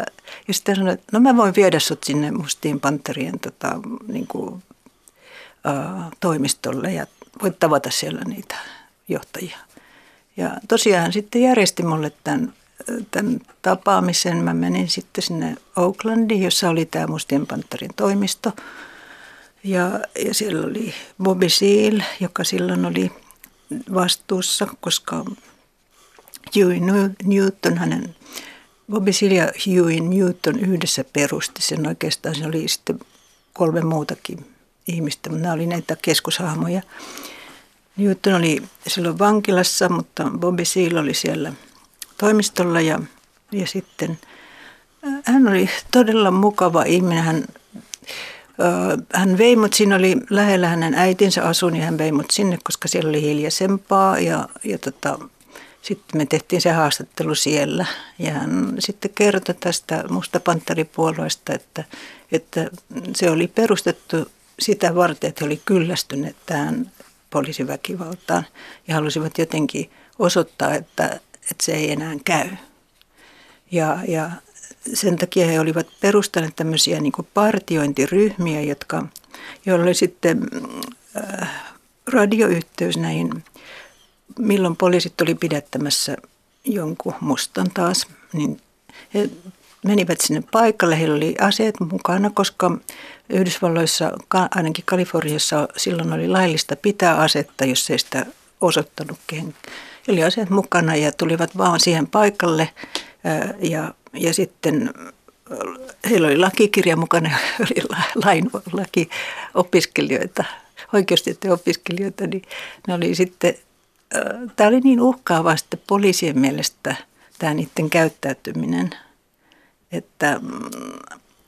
ja sitten sanoin, että no mä voin viedä sut sinne mustiin panterien tota, niin kuin, uh, toimistolle ja voit tavata siellä niitä johtajia. Ja tosiaan sitten järjesti mulle tämän tämän tapaamisen mä menin sitten sinne Oaklandiin, jossa oli tämä Mustien Panterin toimisto. Ja, ja siellä oli Bobby Seal, joka silloin oli vastuussa, koska Huey Newton, hänen Bobby Seal ja Huey Newton yhdessä perusti sen oikeastaan. Se oli sitten kolme muutakin ihmistä, mutta nämä oli näitä keskushahmoja. Newton oli silloin vankilassa, mutta Bobby Seal oli siellä – toimistolla ja, ja sitten äh, hän oli todella mukava ihminen. Hän, hän vei mut, siinä oli lähellä hänen äitinsä asun ja hän vei mut sinne, koska siellä oli hiljaisempaa ja, ja tota, sitten me tehtiin se haastattelu siellä ja hän sitten kertoi tästä mustapantteripuolueesta, että, että se oli perustettu sitä varten, että he oli kyllästyneet tähän poliisiväkivaltaan ja halusivat jotenkin osoittaa, että, että se ei enää käy. Ja, ja sen takia he olivat perustaneet tämmöisiä niin partiointiryhmiä, jotka, joilla oli sitten äh, radioyhteys näihin, milloin poliisit oli pidättämässä jonkun mustan taas, niin he menivät sinne paikalle, heillä oli aseet mukana, koska Yhdysvalloissa, ainakin Kaliforniassa silloin oli laillista pitää asetta, jos ei sitä osoittanut kenkään oli aseet mukana ja tulivat vaan siihen paikalle ja, ja sitten heillä oli lakikirja mukana oli lain laki opiskelijoita, oikeustieteen opiskelijoita, niin ne oli sitten, tämä oli niin uhkaavaa sitten poliisien mielestä tämä niiden käyttäytyminen, että,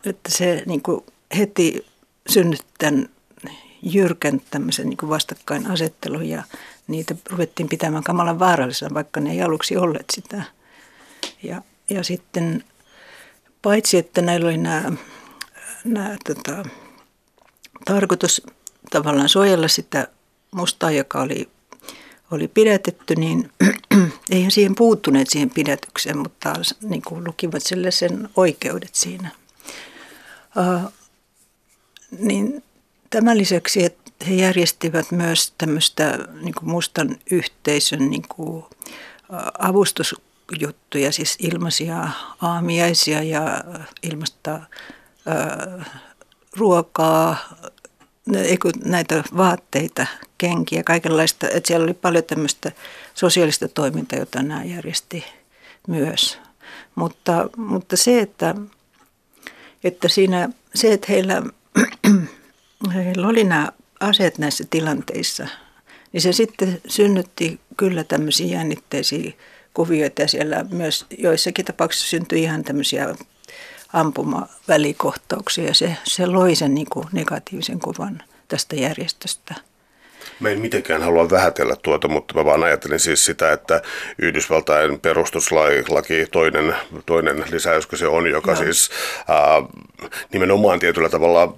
että se niin kuin heti synnytti tämän jyrkän tämmöisen niin vastakkainasettelun ja niitä ruvettiin pitämään kamalan vaarallisena, vaikka ne ei aluksi olleet sitä. Ja, ja sitten paitsi, että näillä oli nämä, nämä tota, tarkoitus tavallaan suojella sitä mustaa, joka oli, oli pidätetty, niin eihän siihen puuttuneet siihen pidätykseen, mutta niin kuin lukivat sille sen oikeudet siinä. Uh, niin tämän lisäksi, että he järjestivät myös tämmöistä niin kuin mustan yhteisön niin kuin avustusjuttuja, siis ilmaisia aamiaisia ja ilmasta äh, ruokaa, näitä vaatteita, kenkiä, kaikenlaista. Että siellä oli paljon tämmöistä sosiaalista toimintaa, jota nämä järjesti myös. Mutta, mutta se, että, että siinä, se, että heillä, heillä oli nämä aseet näissä tilanteissa, niin se sitten synnytti kyllä tämmöisiä jännitteisiä kuvioita ja siellä myös joissakin tapauksissa syntyi ihan tämmöisiä ampumavälikohtauksia ja se, se loi sen niin negatiivisen kuvan tästä järjestöstä. Mä en mitenkään halua vähätellä tuota, mutta mä vaan ajattelin siis sitä, että Yhdysvaltain perustuslaki, toinen, toinen lisäys, se on, joka Joo. siis ää, nimenomaan tietyllä tavalla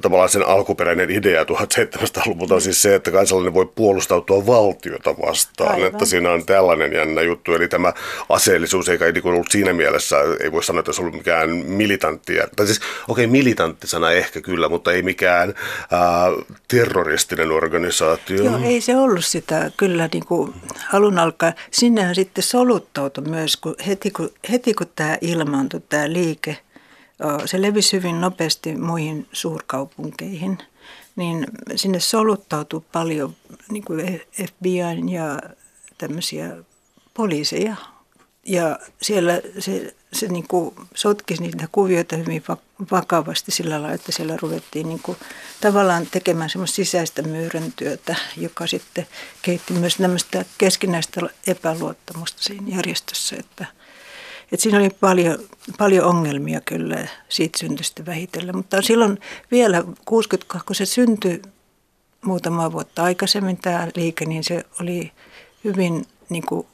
tavallaan sen alkuperäinen idea 1700-luvulta on siis se, että kansalainen voi puolustautua valtiota vastaan, Aivan. että siinä on tällainen jännä juttu, eli tämä aseellisuus eikä niin ollut siinä mielessä, ei voi sanoa, että se ollut mikään militanttia, tai siis okei, okay, militantti sana ehkä kyllä, mutta ei mikään ää, terroristinen organisaatio. Joo, ei se ollut sitä kyllä niin kuin alun alkaen. Sinnehän sitten soluttautui myös, kun heti kun, heti kun tämä ilmaantui, tämä liike – se levisi hyvin nopeasti muihin suurkaupunkeihin, niin sinne soluttautui paljon niin kuin FBIn ja tämmöisiä poliiseja. Ja siellä se, se niin kuin sotkisi niitä kuvioita hyvin vakavasti sillä lailla, että siellä ruvettiin niin kuin tavallaan tekemään semmoista sisäistä myyräntyötä, joka sitten keitti myös tämmöistä keskinäistä epäluottamusta siinä järjestössä, että – et siinä oli paljon, paljon ongelmia kyllä siitä syntystä vähitellen, mutta silloin vielä 62, kun se syntyi muutama vuotta aikaisemmin tämä liike, niin se oli hyvin, niin kuin,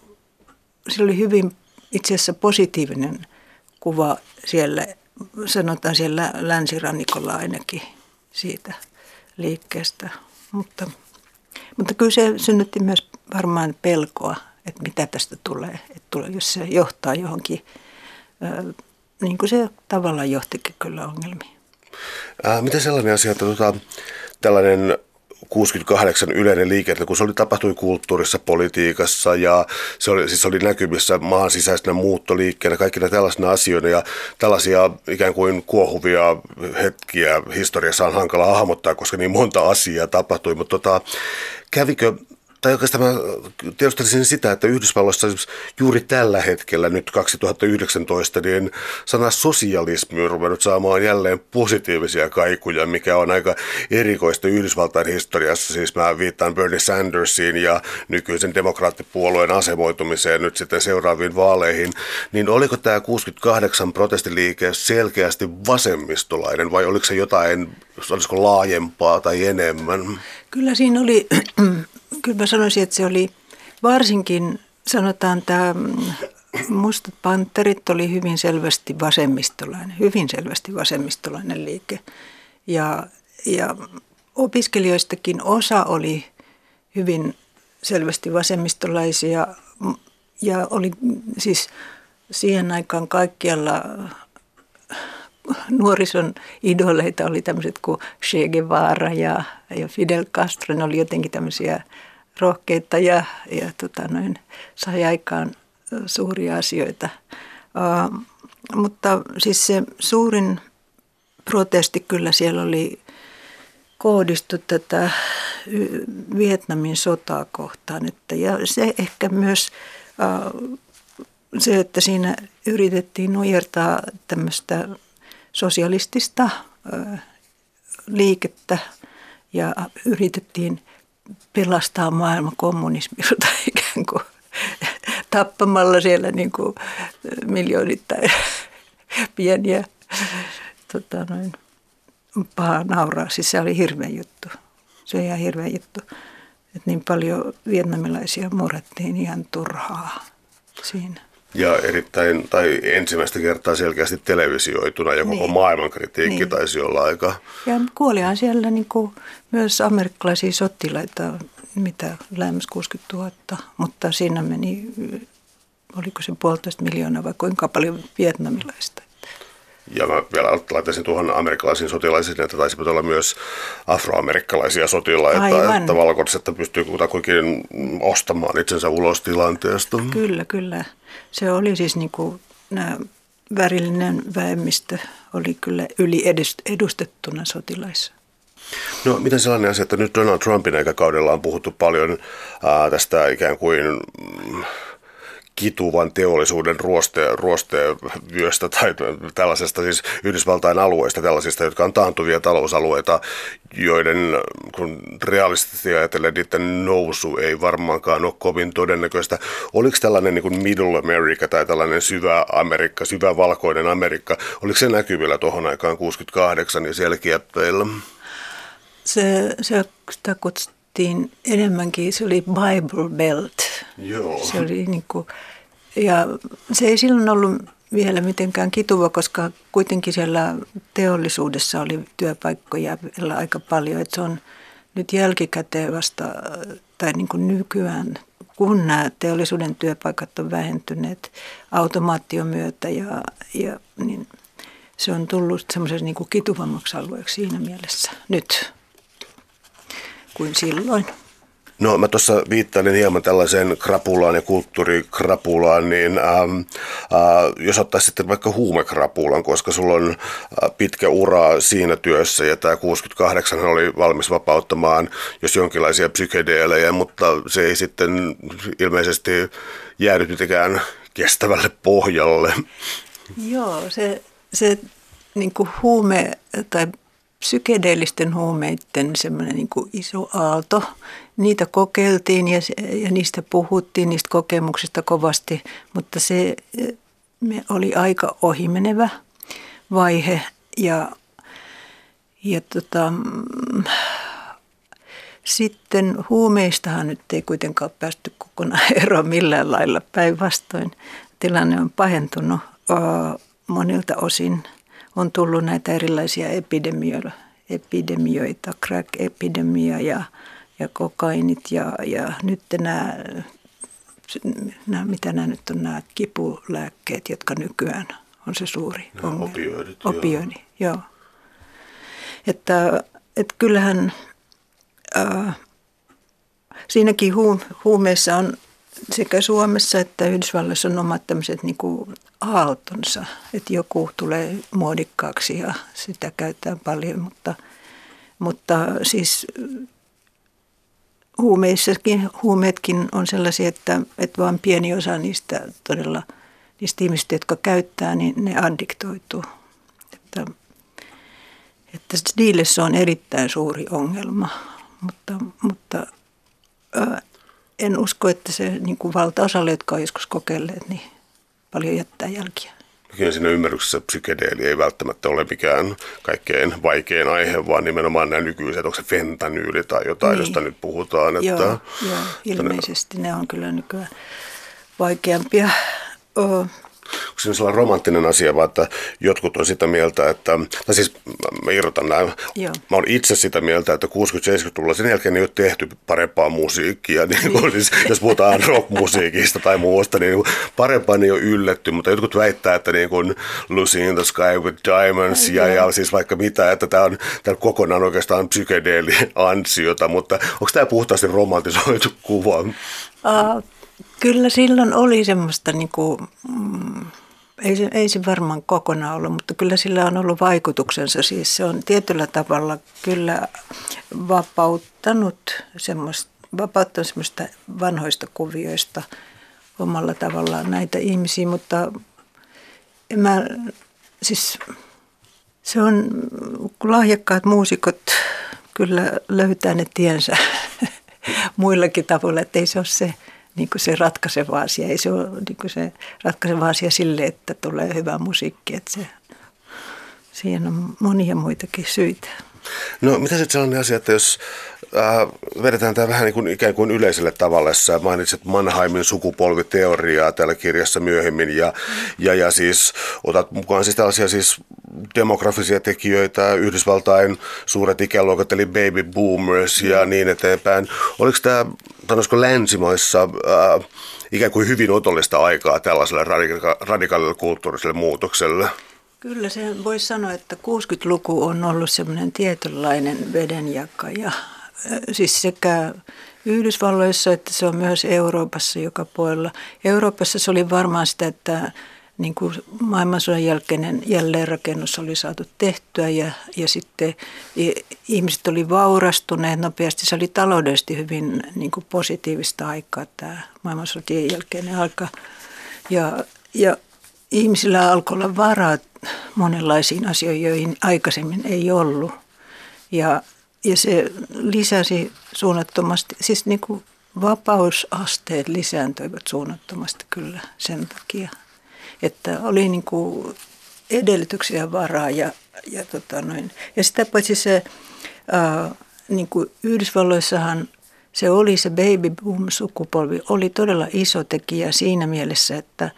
sillä oli hyvin itse asiassa positiivinen kuva siellä, sanotaan siellä länsirannikolla ainakin siitä liikkeestä. Mutta, mutta kyllä se synnytti myös varmaan pelkoa että mitä tästä tulee, että jos se johtaa johonkin, niin kuin se tavallaan johtikin kyllä ongelmiin. Ää, mitä sellainen asia, että tota, tällainen 68 yleinen että kun se oli, tapahtui kulttuurissa, politiikassa ja se oli, siis oli näkymissä maan sisäisenä muuttoliikkeenä, kaikkina tällaisina asioina ja tällaisia ikään kuin kuohuvia hetkiä historiassa on hankala hahmottaa, koska niin monta asiaa tapahtui, mutta tota, kävikö tai oikeastaan mä tiedustelisin sitä, että Yhdysvalloissa juuri tällä hetkellä, nyt 2019, niin sana sosialismi on ruvennut saamaan jälleen positiivisia kaikuja, mikä on aika erikoista Yhdysvaltain historiassa. Siis mä viittaan Bernie Sandersiin ja nykyisen demokraattipuolueen asemoitumiseen nyt sitten seuraaviin vaaleihin. Niin oliko tämä 68 protestiliike selkeästi vasemmistolainen vai oliko se jotain, olisiko laajempaa tai enemmän? Kyllä siinä oli kyllä mä sanoisin, että se oli varsinkin, sanotaan tämä Mustat panterit oli hyvin selvästi vasemmistolainen, hyvin selvästi vasemmistolainen liike. Ja, ja opiskelijoistakin osa oli hyvin selvästi vasemmistolaisia ja oli siis siihen aikaan kaikkialla nuorison idoleita oli tämmöiset kuin Che Guevara ja, ja Fidel Castro. Ne oli jotenkin tämmöisiä rohkeita ja, ja tota noin, sai aikaan suuria asioita. Uh, mutta siis se suurin protesti kyllä siellä oli kohdistu tätä Vietnamin sotaa kohtaan. Että, ja se ehkä myös uh, se, että siinä yritettiin nujertaa tämmöistä sosialistista liikettä ja yritettiin pelastaa maailma kommunismilta ikään kuin tappamalla siellä niin kuin miljoonittain pieniä tota noin, paha nauraa. Siis se oli hirveä juttu. Se on ihan hirveä juttu. Että niin paljon vietnamilaisia murrettiin ihan turhaa siinä ja erittäin, tai ensimmäistä kertaa selkeästi televisioituna ja koko niin. maailman kritiikki niin. taisi olla aika... Ja kuolihan siellä niin kuin myös amerikkalaisia sotilaita, mitä lähemmäs 60 000, mutta siinä meni, oliko se puolitoista miljoonaa vai kuinka paljon vietnamilaista. Ja mä vielä laittaisin tuohon amerikkalaisiin sotilaisiin, että taisi olla myös afroamerikkalaisia sotilaita, Aivan. että valkoiset pystyy kutakuinkin ostamaan itsensä ulos tilanteesta. Kyllä, kyllä. Se oli siis niin kuin nämä värillinen väemmistö oli kyllä yli edustettuna sotilaissa. No miten sellainen asia, että nyt Donald Trumpin aikakaudella on puhuttu paljon ää, tästä ikään kuin mm, kituvan teollisuuden ruoste, ruostevyöstä tai tällaisesta siis Yhdysvaltain alueista, tällaisista, jotka on taantuvia talousalueita, joiden kun realistisesti ajatellen niiden nousu ei varmaankaan ole kovin todennäköistä. Oliko tällainen niin kuin Middle America tai tällainen syvä Amerikka, syvä valkoinen Amerikka, oliko se näkyvillä tuohon aikaan 68 ja siellä kieppeillä? se, se sitä kutsuttiin enemmänkin, se oli Bible Belt. Joo. Se oli niin kuin, ja se ei silloin ollut vielä mitenkään kituva, koska kuitenkin siellä teollisuudessa oli työpaikkoja vielä aika paljon. Että se on nyt jälkikäteen vasta, tai niin kuin nykyään, kun nämä teollisuuden työpaikat on vähentyneet automaation myötä ja, ja niin se on tullut semmoisen niin kuin kituvammaksi alueeksi siinä mielessä nyt kuin silloin. No mä tuossa viittailin hieman tällaiseen krapulaan ja kulttuurikrapulaan, niin ähm, äh, jos ottaisi sitten vaikka huumekrapulan, koska sulla on äh, pitkä ura siinä työssä ja tämä 68 oli valmis vapauttamaan jos jonkinlaisia psykedeelejä, mutta se ei sitten ilmeisesti jäänyt mitenkään kestävälle pohjalle. Joo, se, se niin kuin huume tai psykedeellisten huumeiden semmoinen niin kuin iso aalto. Niitä kokeiltiin ja, ja niistä puhuttiin, niistä kokemuksista kovasti, mutta se me oli aika ohimenevä vaihe ja, ja tota, sitten huumeistahan nyt ei kuitenkaan päästy kokonaan eroon millään lailla. Päinvastoin tilanne on pahentunut monilta osin – on tullut näitä erilaisia epidemioita, epidemioita crack-epidemia ja, ja kokainit ja, ja nyt nämä, nämä, mitä nämä nyt on nämä kipulääkkeet, jotka nykyään on se suuri nämä ongelma. Opioidit, Opioidi, joo. joo. Että, että kyllähän äh, siinäkin huumeissa on sekä Suomessa että Yhdysvalloissa on omat tämmöiset niin kuin aaltonsa, että joku tulee muodikkaaksi ja sitä käytetään paljon, mutta, mutta siis huumeissakin, huumeetkin on sellaisia, että, että vain pieni osa niistä todella, niistä ihmistä, jotka käyttää, niin ne addiktoituu. Että, että niille se on erittäin suuri ongelma, mutta, mutta en usko, että se niin kuin valtaosalle, jotka on joskus kokeilleet, niin paljon jättää jälkiä. Kyllä siinä ymmärryksessä psykedeeli ei välttämättä ole mikään kaikkein vaikein aihe, vaan nimenomaan nämä nykyiset, onko se fentanyyli tai jotain, niin. josta nyt puhutaan. Että, joo, joo, ilmeisesti ne on kyllä nykyään vaikeampia onko se sellainen romanttinen asia, vaan että jotkut on sitä mieltä, että, tai siis mä irrotan näin, Joo. mä olen itse sitä mieltä, että 60-70-luvulla sen jälkeen ei ole tehty parempaa musiikkia, niin kuin, siis, jos puhutaan rockmusiikista tai muusta, niin parempaa ei ole ylletty, mutta jotkut väittää, että niin kuin Lucy in the Sky with Diamonds ja, ja siis vaikka mitä, että tämä on, tämä on kokonaan oikeastaan psykedeeli ansiota, mutta onko tämä puhtaasti romantisoitu kuva? Uh, Kyllä silloin oli semmoista, niin kuin, mm, ei, se, ei se varmaan kokonaan ollut, mutta kyllä sillä on ollut vaikutuksensa. Siis se on tietyllä tavalla kyllä vapauttanut semmoista, vapauttanut semmoista vanhoista kuvioista omalla tavallaan näitä ihmisiä, mutta mä, siis se on, lahjakkaat muusikot kyllä löytää ne tiensä muillakin tavoilla, että ei se ole se – niin kuin se ratkaiseva asia. Ei se ole niin kuin se ratkaiseva asia sille, että tulee hyvä musiikki. Että se, siihen on monia muitakin syitä. No mitä sitten sellainen asia, että jos äh, vedetään tämä vähän niin kuin ikään kuin yleiselle tavalla, sä mainitsit Mannheimin sukupolviteoriaa täällä kirjassa myöhemmin ja, ja, ja siis otat mukaan siis tällaisia siis demografisia tekijöitä, Yhdysvaltain suuret ikäluokat eli baby boomers ja mm. niin eteenpäin. Oliko tämä, sanoisiko länsimaissa äh, ikään kuin hyvin otollista aikaa tällaiselle radika- radikaalille kulttuuriselle muutokselle? Kyllä se voisi sanoa, että 60-luku on ollut semmoinen tietynlainen vedenjakaja. Siis sekä Yhdysvalloissa että se on myös Euroopassa joka puolella. Euroopassa se oli varmaan sitä, että niin kuin maailmansodan jälkeinen jälleenrakennus oli saatu tehtyä ja, ja sitten ihmiset oli vaurastuneet nopeasti. Se oli taloudellisesti hyvin niin kuin positiivista aikaa tämä maailmansodien jälkeinen aika. Ja, ja ihmisillä alkoi olla varaa monenlaisiin asioihin, joihin aikaisemmin ei ollut. Ja, ja se lisäsi suunnattomasti, siis niin kuin vapausasteet lisääntyivät suunnattomasti kyllä sen takia, että oli niin kuin edellytyksiä varaa ja, ja, tota noin. ja sitä paitsi se ää, niin kuin Yhdysvalloissahan se oli se baby boom sukupolvi, oli todella iso tekijä siinä mielessä, että,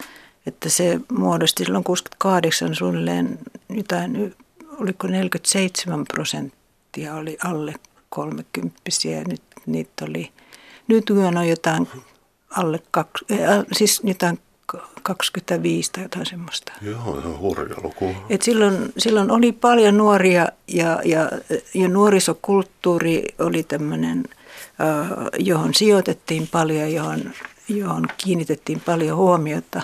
että se muodosti silloin 68 suunnilleen jotain, oliko 47 prosenttia oli alle 30 ja nyt niitä oli, nyt on jotain alle, kaksi, äh, siis jotain 25 tai jotain semmoista. Joo, se on hurja luku. Et silloin, silloin oli paljon nuoria ja, ja, ja nuorisokulttuuri oli tämmöinen, johon sijoitettiin paljon, johon, johon kiinnitettiin paljon huomiota.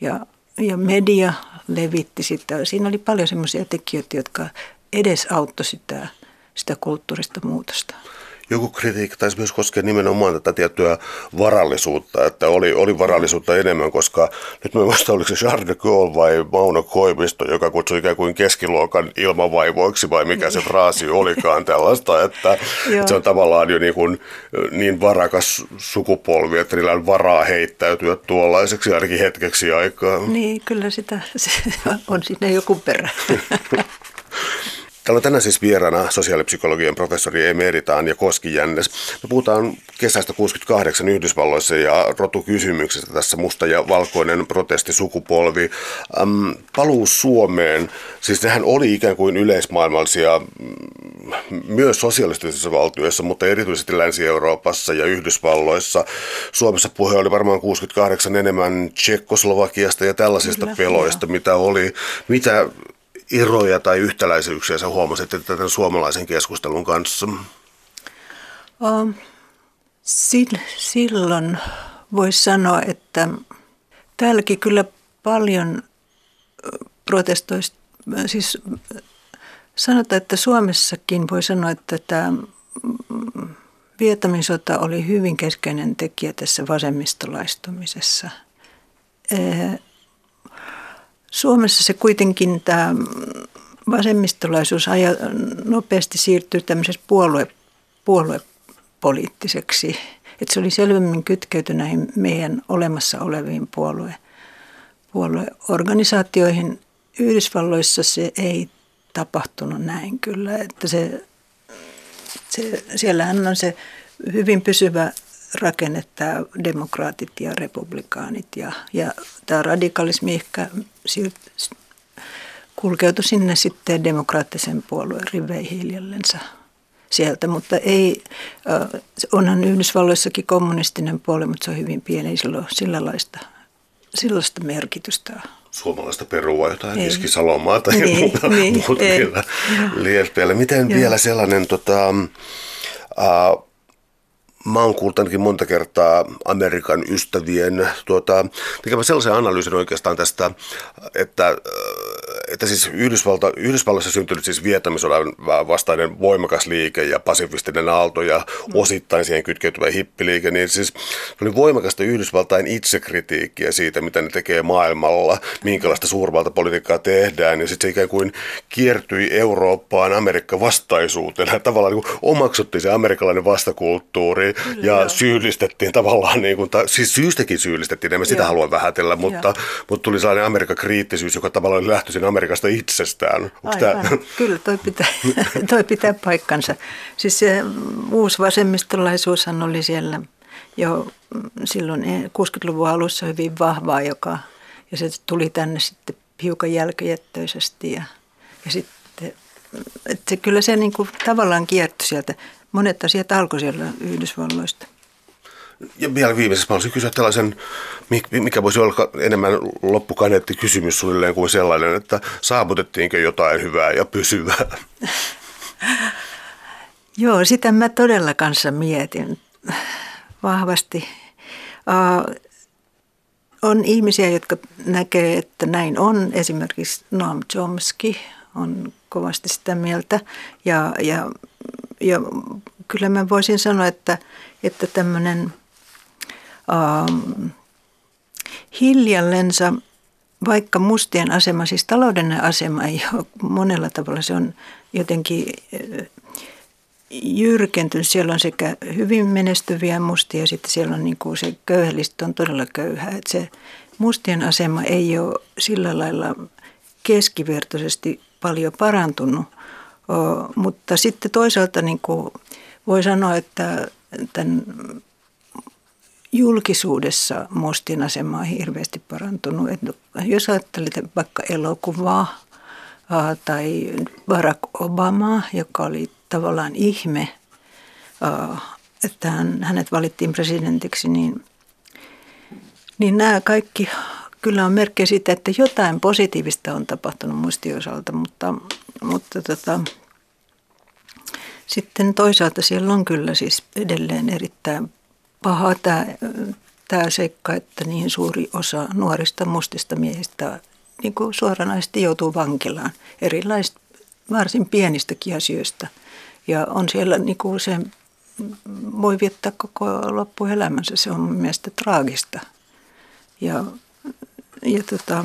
Ja, ja media levitti sitä. Siinä oli paljon semmoisia tekijöitä, jotka edesauttoi sitä, sitä kulttuurista muutosta joku kritiikki taisi myös koskea nimenomaan tätä tiettyä varallisuutta, että oli, oli varallisuutta enemmän, koska nyt mä muistan, oliko se Charles de Gaulle vai Mauno Koivisto, joka kutsui ikään kuin keskiluokan ilmavaivoiksi vai mikä se fraasi olikaan tällaista, että, että se on tavallaan jo niin, kuin, niin varakas sukupolvi, että niillä on varaa heittäytyä tuollaiseksi ainakin hetkeksi aikaa. Niin, kyllä sitä se on sinne joku perä. Täällä on tänään siis vieraana sosiaalipsykologian professori Emerita ja Koski Jännes. Me puhutaan kesästä 68 Yhdysvalloissa ja rotukysymyksestä tässä musta ja valkoinen protestisukupolvi. Ähm, paluu Suomeen, siis nehän oli ikään kuin yleismaailmallisia mm, myös sosialistisissa valtioissa, mutta erityisesti Länsi-Euroopassa ja Yhdysvalloissa. Suomessa puhe oli varmaan 68 enemmän Tsekkoslovakiasta ja tällaisista Kyllä, peloista, mitä oli. Mitä eroja tai yhtäläisyyksiä sä huomasit tämän suomalaisen keskustelun kanssa? Um, silloin voisi sanoa, että täälläkin kyllä paljon protestoista, siis sanotaan, että Suomessakin voi sanoa, että tämä Vietnamisota oli hyvin keskeinen tekijä tässä vasemmistolaistumisessa. Suomessa se kuitenkin tämä vasemmistolaisuus aja, nopeasti siirtyy tämmöisessä puolue, puoluepoliittiseksi. Että se oli selvemmin kytkeyty näihin meidän olemassa oleviin puolue, puolueorganisaatioihin. Yhdysvalloissa se ei tapahtunut näin kyllä. Että se, se, siellähän on se hyvin pysyvä rakenne tämä demokraatit ja republikaanit ja, ja tämä radikalismi ehkä kulkeutui sinne sitten demokraattisen puolueen riveihin hiljallensa sieltä, mutta ei, onhan Yhdysvalloissakin kommunistinen puolue, mutta se on hyvin pieni, sillä sillä laista, sellaista merkitystä. Suomalaista perua jotain ei. Keski-Salomaa tai niin, muuta, niin, muuta vielä liespeillä. Miten Joo. vielä sellainen tota, uh, mä oon kuullut ainakin monta kertaa Amerikan ystävien tuota, tekemään sellaisen analyysin oikeastaan tästä, että, että siis Yhdysvalta, Yhdysvalloissa syntynyt siis vietämisodan vastainen voimakas liike ja pasifistinen aalto ja mm. osittain siihen kytkeytyvä hippiliike, niin siis oli voimakasta Yhdysvaltain itsekritiikkiä siitä, mitä ne tekee maailmalla, minkälaista suurvaltapolitiikkaa tehdään, ja sitten se ikään kuin kiertyi Eurooppaan Amerikka vastaisuutena. Tavallaan niin kuin omaksuttiin se amerikkalainen vastakulttuuri, ja joo. syyllistettiin tavallaan, niin kuin, siis syystäkin syyllistettiin, emme sitä halua vähätellä, mutta, mutta tuli sellainen Amerikan kriittisyys, joka tavallaan oli lähtöisin Amerikasta itsestään. Tämä... Kyllä, toi pitää, toi pitää paikkansa. Siis se uusi vasemmistolaisuushan oli siellä jo silloin 60-luvun alussa hyvin vahvaa, joka, ja se tuli tänne sitten hiukan jälkijättöisesti ja, ja sitten että se, kyllä se niin kuin tavallaan kiertyi sieltä monet asiat alkoi siellä Yhdysvalloista. Ja vielä viimeisessä mä olisin kysyä tällaisen, mikä voisi olla enemmän loppukaneetti kysymys suunnilleen kuin sellainen, että saavutettiinko jotain hyvää ja pysyvää? Joo, sitä mä todella kanssa mietin vahvasti. On ihmisiä, jotka näkee, että näin on. Esimerkiksi Noam Chomsky on kovasti sitä mieltä. Ja, ja ja kyllä mä voisin sanoa, että, että tämmöinen ähm, hiljallensa, vaikka mustien asema, siis taloudellinen asema ei ole monella tavalla, se on jotenkin äh, jyrkentynyt. Siellä on sekä hyvin menestyviä mustia ja sitten siellä on niin kuin se köyhällistä on todella köyhä. Että se mustien asema ei ole sillä lailla keskivertoisesti paljon parantunut – mutta sitten toisaalta niin kuin voi sanoa, että tämän julkisuudessa Mustin asema on hirveästi parantunut. Että jos ajattelet vaikka elokuvaa tai Barack Obamaa, joka oli tavallaan ihme, että hän, hänet valittiin presidentiksi, niin, niin nämä kaikki kyllä on merkkejä siitä, että jotain positiivista on tapahtunut mustin osalta, mutta, mutta tota, sitten toisaalta siellä on kyllä siis edelleen erittäin paha tämä, tämä seikka, että niin suuri osa nuorista mustista miehistä niin kuin suoranaisesti joutuu vankilaan erilaisista varsin pienistäkin asioista. Ja on siellä niin kuin se voi viettää koko loppuelämänsä. Se on mielestäni traagista. Ja, ja tota,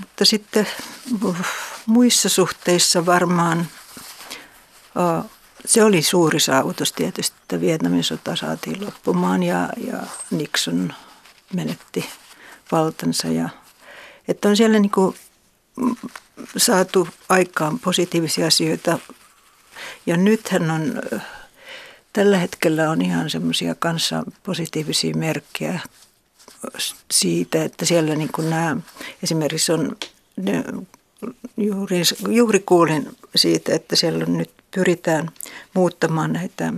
mutta sitten muissa suhteissa varmaan se oli suuri saavutus tietysti, että Vietnamin sota saatiin loppumaan ja, ja Nixon menetti valtansa. Ja, että on siellä niin kuin saatu aikaan positiivisia asioita. Ja nythän on, tällä hetkellä on ihan semmoisia kanssa positiivisia merkkejä siitä, että siellä niin kuin nämä, esimerkiksi on, ne, juuri, juuri kuulin siitä, että siellä on nyt pyritään muuttamaan näitä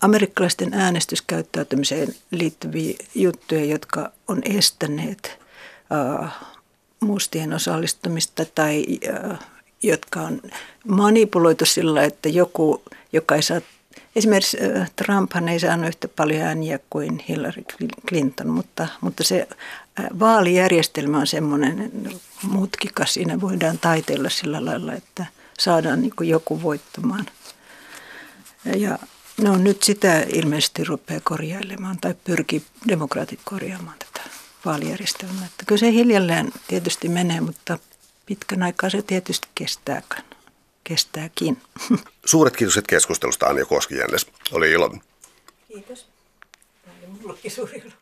amerikkalaisten äänestyskäyttäytymiseen liittyviä juttuja, jotka on estäneet mustien osallistumista tai jotka on manipuloitu sillä, että joku, joka ei saa Esimerkiksi Trumphan ei saanut yhtä paljon ääniä kuin Hillary Clinton, mutta, mutta se vaalijärjestelmä on semmoinen mutkikas. Siinä voidaan taiteilla sillä lailla, että saadaan niin joku voittamaan. Ja no nyt sitä ilmeisesti rupeaa korjailemaan tai pyrkii demokraatit korjaamaan tätä vaalijärjestelmää. Että kyllä se hiljalleen tietysti menee, mutta pitkän aikaa se tietysti kestää, kestääkin. Suuret kiitokset keskustelusta Anja Koskijännes. Oli ilo. Kiitos. Tämä oli mullekin suuri ilo.